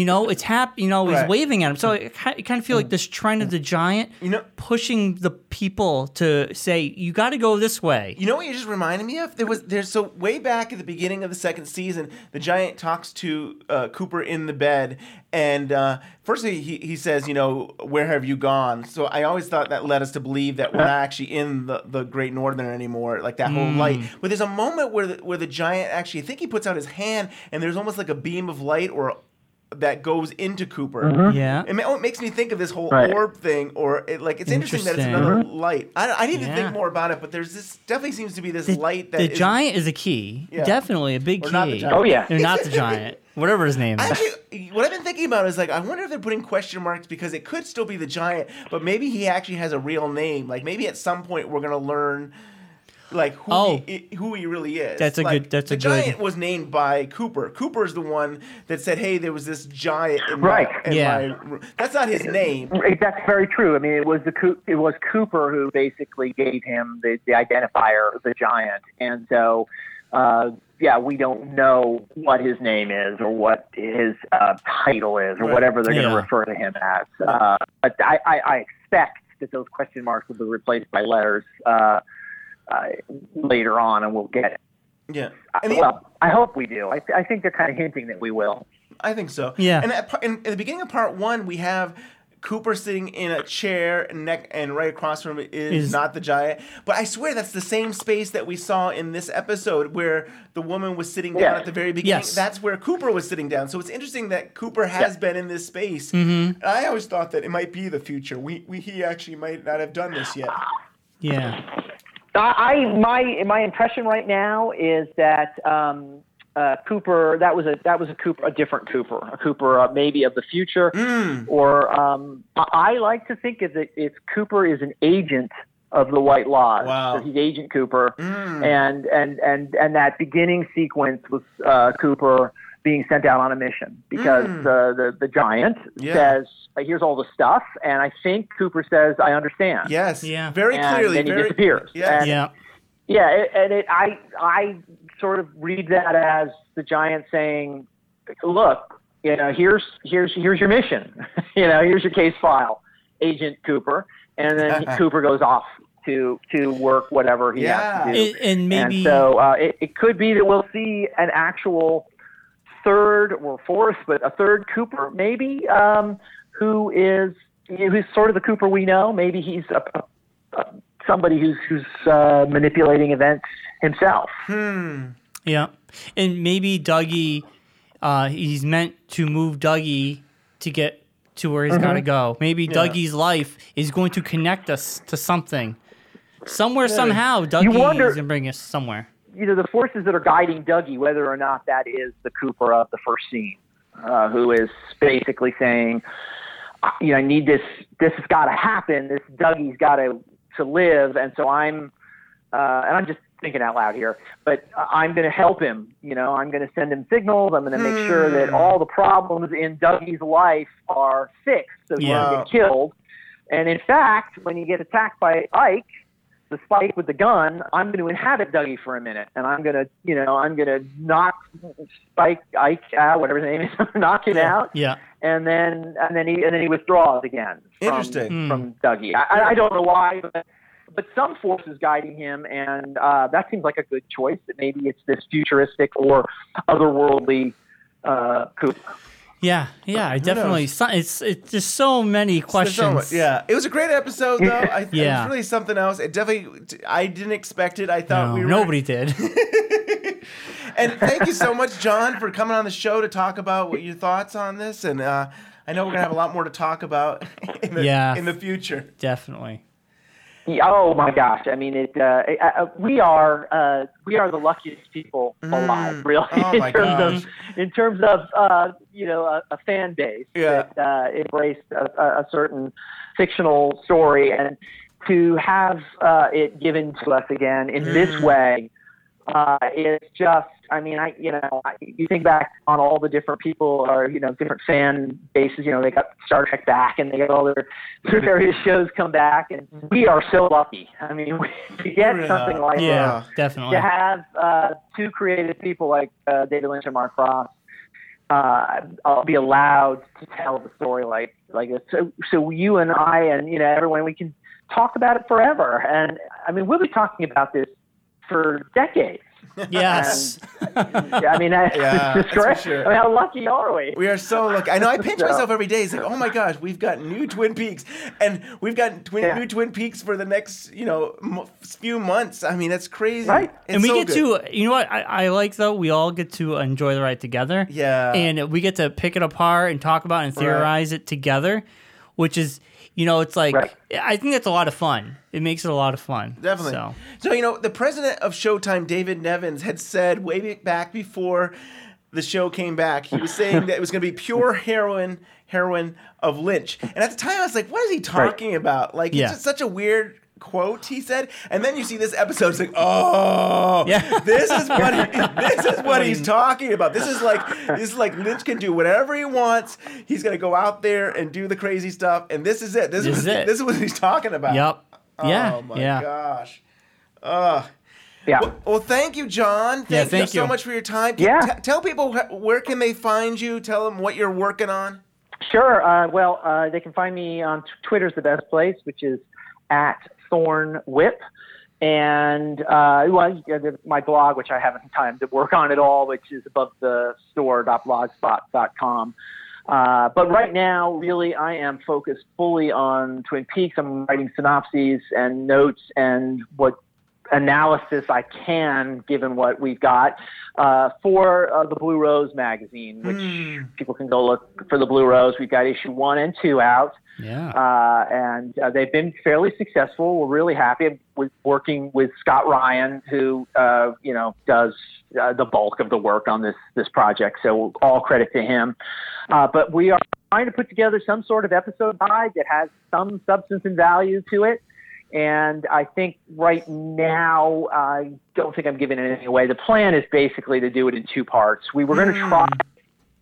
you know, it's hap. You know, he's Right. waving at him. So ki- it kind of feel like this trend of the Giant, You know- pushing the people to say, you got to go this way. You know what you just reminded me of? There was there's so way back at the beginning of the second season, the giant talks to uh, Cooper in the bed, and uh, firstly he, he says, you know, where have you gone? So I always thought that led us to believe that we're not actually in the, the Great Northern anymore, like that whole light. But there's a moment where the, where the giant actually, I think he puts out his hand, and there's almost like a beam of light or that goes into Cooper. Mm-hmm. Yeah. It, ma- oh, it makes me think of this whole Right. orb thing, or it, like it's interesting, that it's Interesting. another mm-hmm. light. I, I didn't even Yeah. think more about it, but there's this definitely seems to be this The, light that the is- Giant is a key. Yeah. Definitely a big Or key. not the Giant. Oh, yeah. Or not the <laughs> Giant. Whatever his name is. Actually, what I've been thinking about is like, I wonder if they're putting question marks because it could still be the giant, but maybe he actually has a real name. Like maybe at some point we're gonna learn, like who Oh. he, who he really is. That's a Like, good- that's the a good- giant was named by Cooper. Cooper is the one that said, "Hey, there was this giant in Right. my, in Yeah. my. That's not his name. That's very true. I mean, it was the it was Cooper who basically gave him the, the identifier, the giant, and so uh, yeah, we don't know what his name is or what his uh, title is or Right. whatever they're going to refer to him as. Uh, but I, I, I expect that those question marks will be replaced by letters uh, uh, later on, and we'll get it. Yeah, Uh, and the- well, I hope we do. I, I think they're kind of hinting that we will. I think so. Yeah. And at, par- in, at the beginning of part one, we have Cooper sitting in a chair, and neck, and right across from him is, Is- not the giant. But I swear that's the same space that we saw in this episode where the woman was sitting down Yeah. at the very beginning. Yes. That's where Cooper was sitting down. So it's interesting that Cooper has been in this space. Mm-hmm. I always thought that it might be the future. We, we he actually might not have done this yet. Yeah. I I- my my impression right now is that um, uh, Cooper that was a that was a Cooper a different Cooper a Cooper uh, maybe of the future. Or um, I, I like to think of it it's Cooper is an agent of the White Lodge Wow. so he's Agent Cooper. And and and and that beginning sequence was uh, Cooper being sent out on a mission because uh, the the giant Yeah. says here's all the stuff and I think Cooper says I understand Yes. Yeah. Very and clearly. then he very, disappears. Yes. And- Yeah. yeah, it, and it, I I sort of read that as the giant saying, "Look, you know, here's here's here's your mission. <laughs> you know, here's your case file, Agent Cooper." And then <laughs> Cooper goes off to to work whatever he Yeah. has to do. And, and maybe And so uh, it, it could be that we'll see an actual third or fourth, but a third Cooper, maybe, um, who is who's sort of the Cooper we know. Maybe he's a, a, somebody who's who's uh, manipulating events himself. Yeah, and maybe Dougie, uh, he's meant to move Dougie to get to where he's got to go. Maybe Dougie's life is going to connect us to something. Somewhere, somehow, Dougie wonder- is going to bring us somewhere. You know, the forces that are guiding Dougie, whether or not that is the Cooper of the first scene, uh, who is basically saying, you know, I need this. This has got to happen. This Dougie's got to to live, and so I'm, uh, and I'm just thinking out loud here, but I'm going to help him. You know, I'm going to send him signals. I'm going to make sure that all the problems in Dougie's life are fixed, so he Yeah. doesn't get killed. And in fact, when you get attacked by Ike, the spike with the gun, I'm going to inhabit Dougie for a minute, and I'm going to, you know, I'm going to knock Spike Ike out, whatever his name is, <laughs> knock him out, Yeah, and then and then he and then he withdraws again. From, Interesting. from Dougie. I, I- I don't know why, but but some force is guiding him, and uh, that seems like a good choice. That maybe it's this futuristic or otherworldly uh, Cooper. Yeah, yeah. I definitely. So, it's it's just so many questions. so yeah, it was a great episode though. I, it Yeah. was really something else. It definitely, I didn't expect it. I thought No, we were nobody did. <laughs> And thank you so much, John, for coming on the show to talk about what your thoughts on this. And uh, I know we're gonna have a lot more to talk about in the, Yeah. in the future. definitely. Yeah, oh my gosh! I mean, it. Uh, uh, we are uh, we are the luckiest people alive, <laughs> really, Oh in terms of in terms of uh, you know a, a fan base Yeah. that uh, embraced a, a a certain fictional story, and to have uh, it given to us again in Mm. this way uh, is just. I mean, I you know, I, you think back on all the different people or you know different fan bases. You know, they got Star Trek back, and they got all their, <laughs> their various shows come back, and we are so lucky. I mean, <laughs> to get Yeah. something like that. Yeah, this, definitely. to have uh, two creative people like uh, David Lynch and Mark Frost. Uh, I'll be allowed to tell the story like like this. So, so you and I and you know everyone, we can talk about it forever. And I mean, we'll be talking about this for decades. Yes. I mean, I, Yeah, it's just for <laughs> great. sure. I mean, how lucky are we? We are so lucky. I know. I pinch <laughs> So- myself every day. It's like, oh my gosh, we've got new Twin Peaks, and we've got twin, Yeah. new Twin Peaks for the next, you know, m- few months. I mean, that's crazy. Right. It's and we so get good. to, you know what I, I like though? We all get to enjoy the ride together. Yeah. And we get to pick it apart and talk about it and theorize it together, which is, you know, it's like, Right. I think that's a lot of fun. It makes it a lot of fun. Definitely. So, So. you know, the president of Showtime, David Nevins, had said way back before the show came back, he was saying that it was going to be pure heroin, heroin of Lynch. And at the time, I was like, what is he talking about? Like, Yeah. it's just such a weird quote he said and then you see this episode it's like oh Yeah. <laughs> this is what he, <laughs> this is what he's talking about this is like <laughs> this is like lynch can do whatever he wants he's gonna go out there and do the crazy stuff and this is it this, This is is it. this is what he's talking about yep. yeah. oh my yeah. gosh uh Yeah. well, well, thank you, John. Thank, Yeah, you thank so much for your time. Yeah. T- tell people wh- where can they find you. Tell them what you're working on. Sure. Uh, well, uh, they can find me on t- Twitter's the best place, which is at Thorn Whip. And uh, well, my blog, which I haven't time to work on at all, which is above the store.blogspot.com. Uh, but right now, really, I am focused fully on Twin Peaks. I'm writing synopses and notes and what analysis I can, given what we've got, uh, for uh, the Blue Rose magazine, which people can go look for the Blue Rose. We've got issue one and two out. Yeah. uh, and uh, they've been fairly successful. We're really happy with working with Scott Ryan, who uh, you know does uh, the bulk of the work on this this project. So all credit to him. Uh, but we are trying to put together some sort of episode guide that has some substance and value to it. And I think right now, I don't think I'm giving anything away. The plan is basically to do it in two parts. We were going to try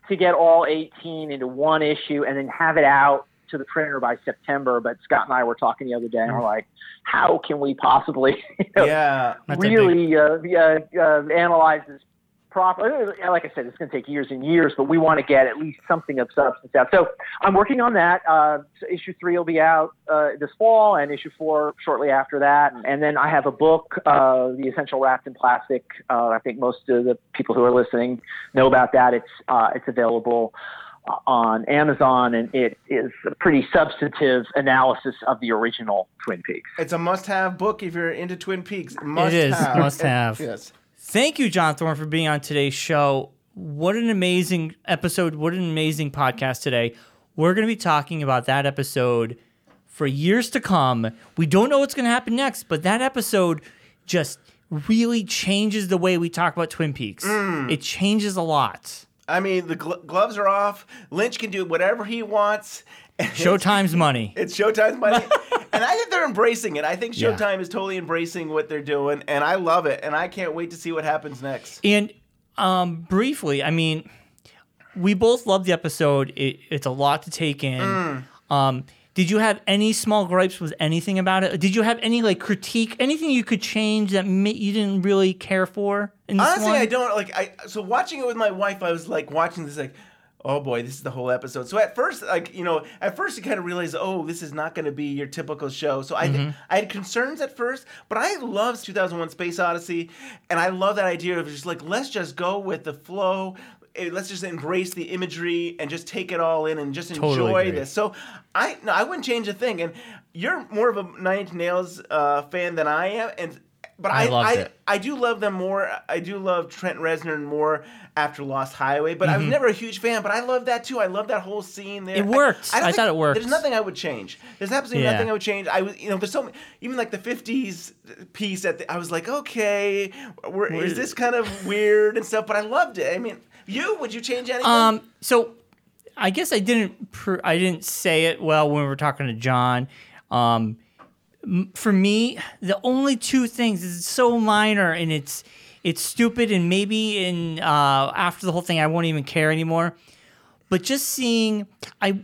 to get all 18 into one issue and then have it out to the printer by September. But Scott and I were talking the other day, and we're like, how can we possibly <laughs> you know, Yeah. That's a really uh, uh, uh, analyze this properly? Like I said, it's going to take years and years, but we want to get at least something of substance out. So I'm working on that. Uh, so issue three will be out uh, this fall, and issue four shortly after that. And then I have a book, uh, The Essential Wrapped in Plastic. Uh, I think most of the people who are listening know about that. It's uh, it's available uh, on Amazon, and it is a pretty substantive analysis of the original Twin Peaks. It's a must-have book if you're into Twin Peaks. Must is, have. must have. <laughs> Yes. Thank you, John Thorne, for being on today's show. What an amazing episode. What an amazing podcast today. We're going to be talking about that episode for years to come. We don't know what's going to happen next, but that episode just really changes the way we talk about Twin Peaks. Mm. It changes a lot. I mean, the gl- gloves are off. Lynch can do whatever he wants. <laughs> Showtime's money. It's Showtime's money. <laughs> and I think they're embracing it. I think Yeah. Showtime is totally embracing what they're doing, and I love it. And I can't wait to see what happens next. And um, briefly, I mean, we both love the episode. It, it's a lot to take in. Mm. Um, did you have any small gripes with anything about it? Did you have any like critique, anything you could change that ma- you didn't really care for? In this Honestly, one? I don't like. I so watching it with my wife, I was like watching this like. Oh boy, this is the whole episode. So at first, like you know, at first you kind of realize, oh, this is not going to be your typical show. So I, Mm-hmm. I had concerns at first, but I love 2001: Space Odyssey, and I love that idea of just like let's just go with the flow. Eh, Let's just embrace the imagery and just take it all in and just enjoy this. So I, no, I wouldn't change a thing. And you're more of a Nine Inch Nails uh, fan than I am, and but I I, I. I do love them more. I do love Trent Reznor more after Lost Highway, but I Mm-hmm. was never a huge fan. But I love that too. I love that whole scene there. It worked. I think- thought it worked. There's nothing I would change. There's absolutely Yeah. nothing I would change. I was, you know, there's so many, even like the '50s piece at the, I was like, okay, we're, is this kind of weird and stuff? But I loved it. I mean, you would you change anything? Um, so I guess I didn't pr- I didn't say it well when we were talking to John. Um, m- for me, the only two things is it's so minor and it's it's stupid and maybe in uh, after the whole thing I won't even care anymore. But just seeing I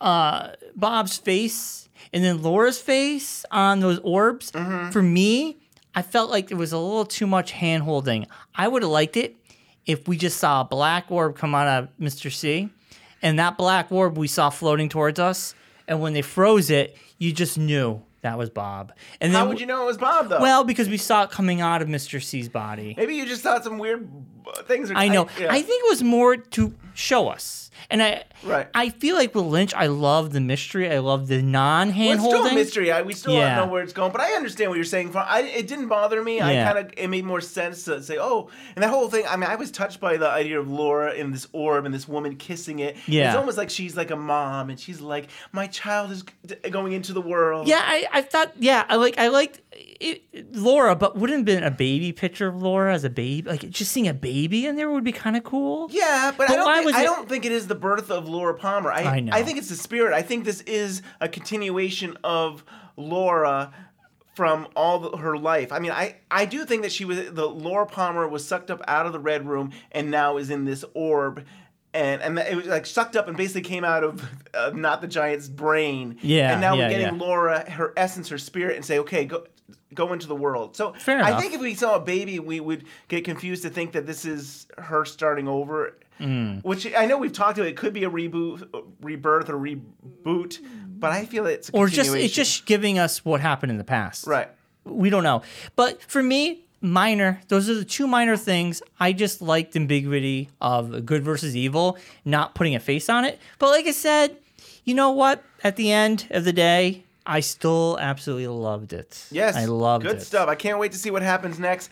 uh, Bob's face and then Laura's face on those orbs for me, I felt like there was a little too much hand holding. I would have liked it if we just saw a black orb come out of Mr. C, and that black orb we saw floating towards us, and when they froze it, you just knew that was Bob. And then How would you know it was Bob though? Well, because we saw it coming out of Mr. C's body. maybe you just thought some weird things. Are, I know. yeah. I think it was more to show us. And I Right. I feel like with Lynch, I love the mystery. I love the non Well, hand it's still a mystery. I, we still Yeah. don't know where it's going, but I understand what you're saying. From I, it didn't bother me. Yeah. I kind of it made more sense to say, oh, and that whole thing. I mean, I was touched by the idea of Laura in this orb and this woman kissing it. Yeah. it's almost like she's like a mom, and she's like, my child is going into the world. Yeah, I, I thought yeah, I like I liked it, Laura, but wouldn't have been a baby picture of Laura as a baby. Like just seeing a baby in there would be kind of cool. Yeah, but, But I don't. Think, I it- don't think it is the birth of Laura Palmer. I, I know. I think it's the spirit. I think this is a continuation of Laura from all the, her life. I mean, I I do think that she was the Laura Palmer was sucked up out of the red room and now is in this orb. And, and it was like sucked up and basically came out of uh, not the giant's brain. Yeah, And now yeah, we're getting yeah. Laura, her essence, her spirit, and say, okay, go go into the world. So Fair I enough. think if we saw a baby, we would get confused to think that this is her starting over. Mm. Which I know we've talked about. It could be a reboot, rebirth, or reboot, but I feel it's Or just it's just giving us what happened in the past. right. We don't know. But for me, minor. Those are the two minor things. I just liked the ambiguity of good versus evil, not putting a face on it. But like I said, you know what? At the end of the day, I still absolutely loved it. Yes, I loved good it. Good stuff. I can't wait to see what happens next.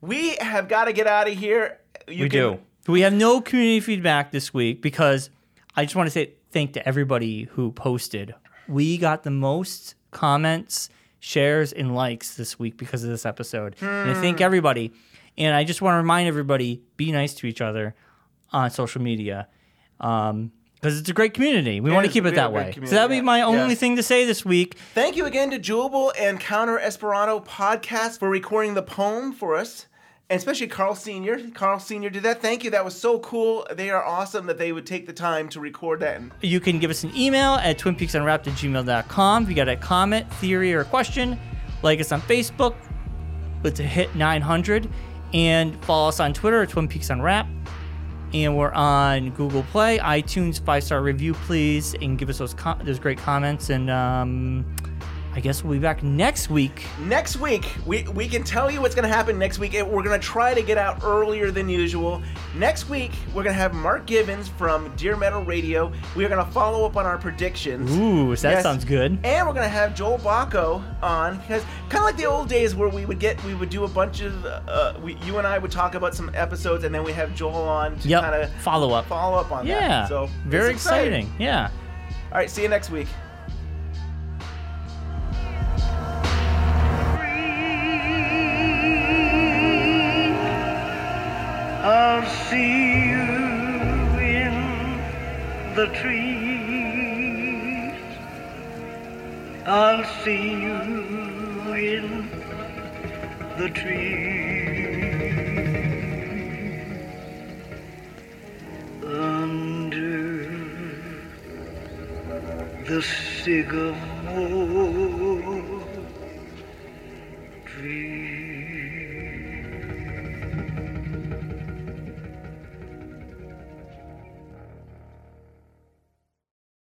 We have got to get out of here. You we can- do. We have no community feedback this week because I just want to say thank to everybody who posted we got the most comments, shares, and likes this week because of this episode. And I thank everybody. And I just want to remind everybody be nice to each other on social media. Um, because it's a great community. We It want to is keep a it that great way. community, So that'd be yeah. my only Yes. thing to say this week. Thank you again to Jewel and Counter Esperanto podcast for recording the poem for us. And especially Carl Sr. Carl Sr. did that. Thank you. That was so cool. They are awesome that they would take the time to record that. And You can give us an email at twinpeaksunwrapped at gmail.com. If you got a comment, theory, or a question, like us on Facebook. Let's hit 900. And follow us on Twitter at Twin Peaks Unwrapped. And we're on Google Play, iTunes, five star review, please, and give us those com- those great comments. And um, I guess we'll be back next week. next week, we, we can tell you what's going to happen next week. We're going to try to get out earlier than usual. Next week, we're going to have Mark Gibbons from Deer Meadow Radio. We are going to follow up on our predictions. Ooh, that Yes. sounds good. And we're gonna have Joel Bocko on because kind of like the old days where we would get we would do a bunch of uh, we, you and I would talk about some episodes and then we have Joel on to Yep. kind of Follow up. follow up on Yeah. that. So very exciting. exciting. Yeah. All right, see you next week. I'll see you in the trees. I'll see you in the trees. Under the sycamore tree.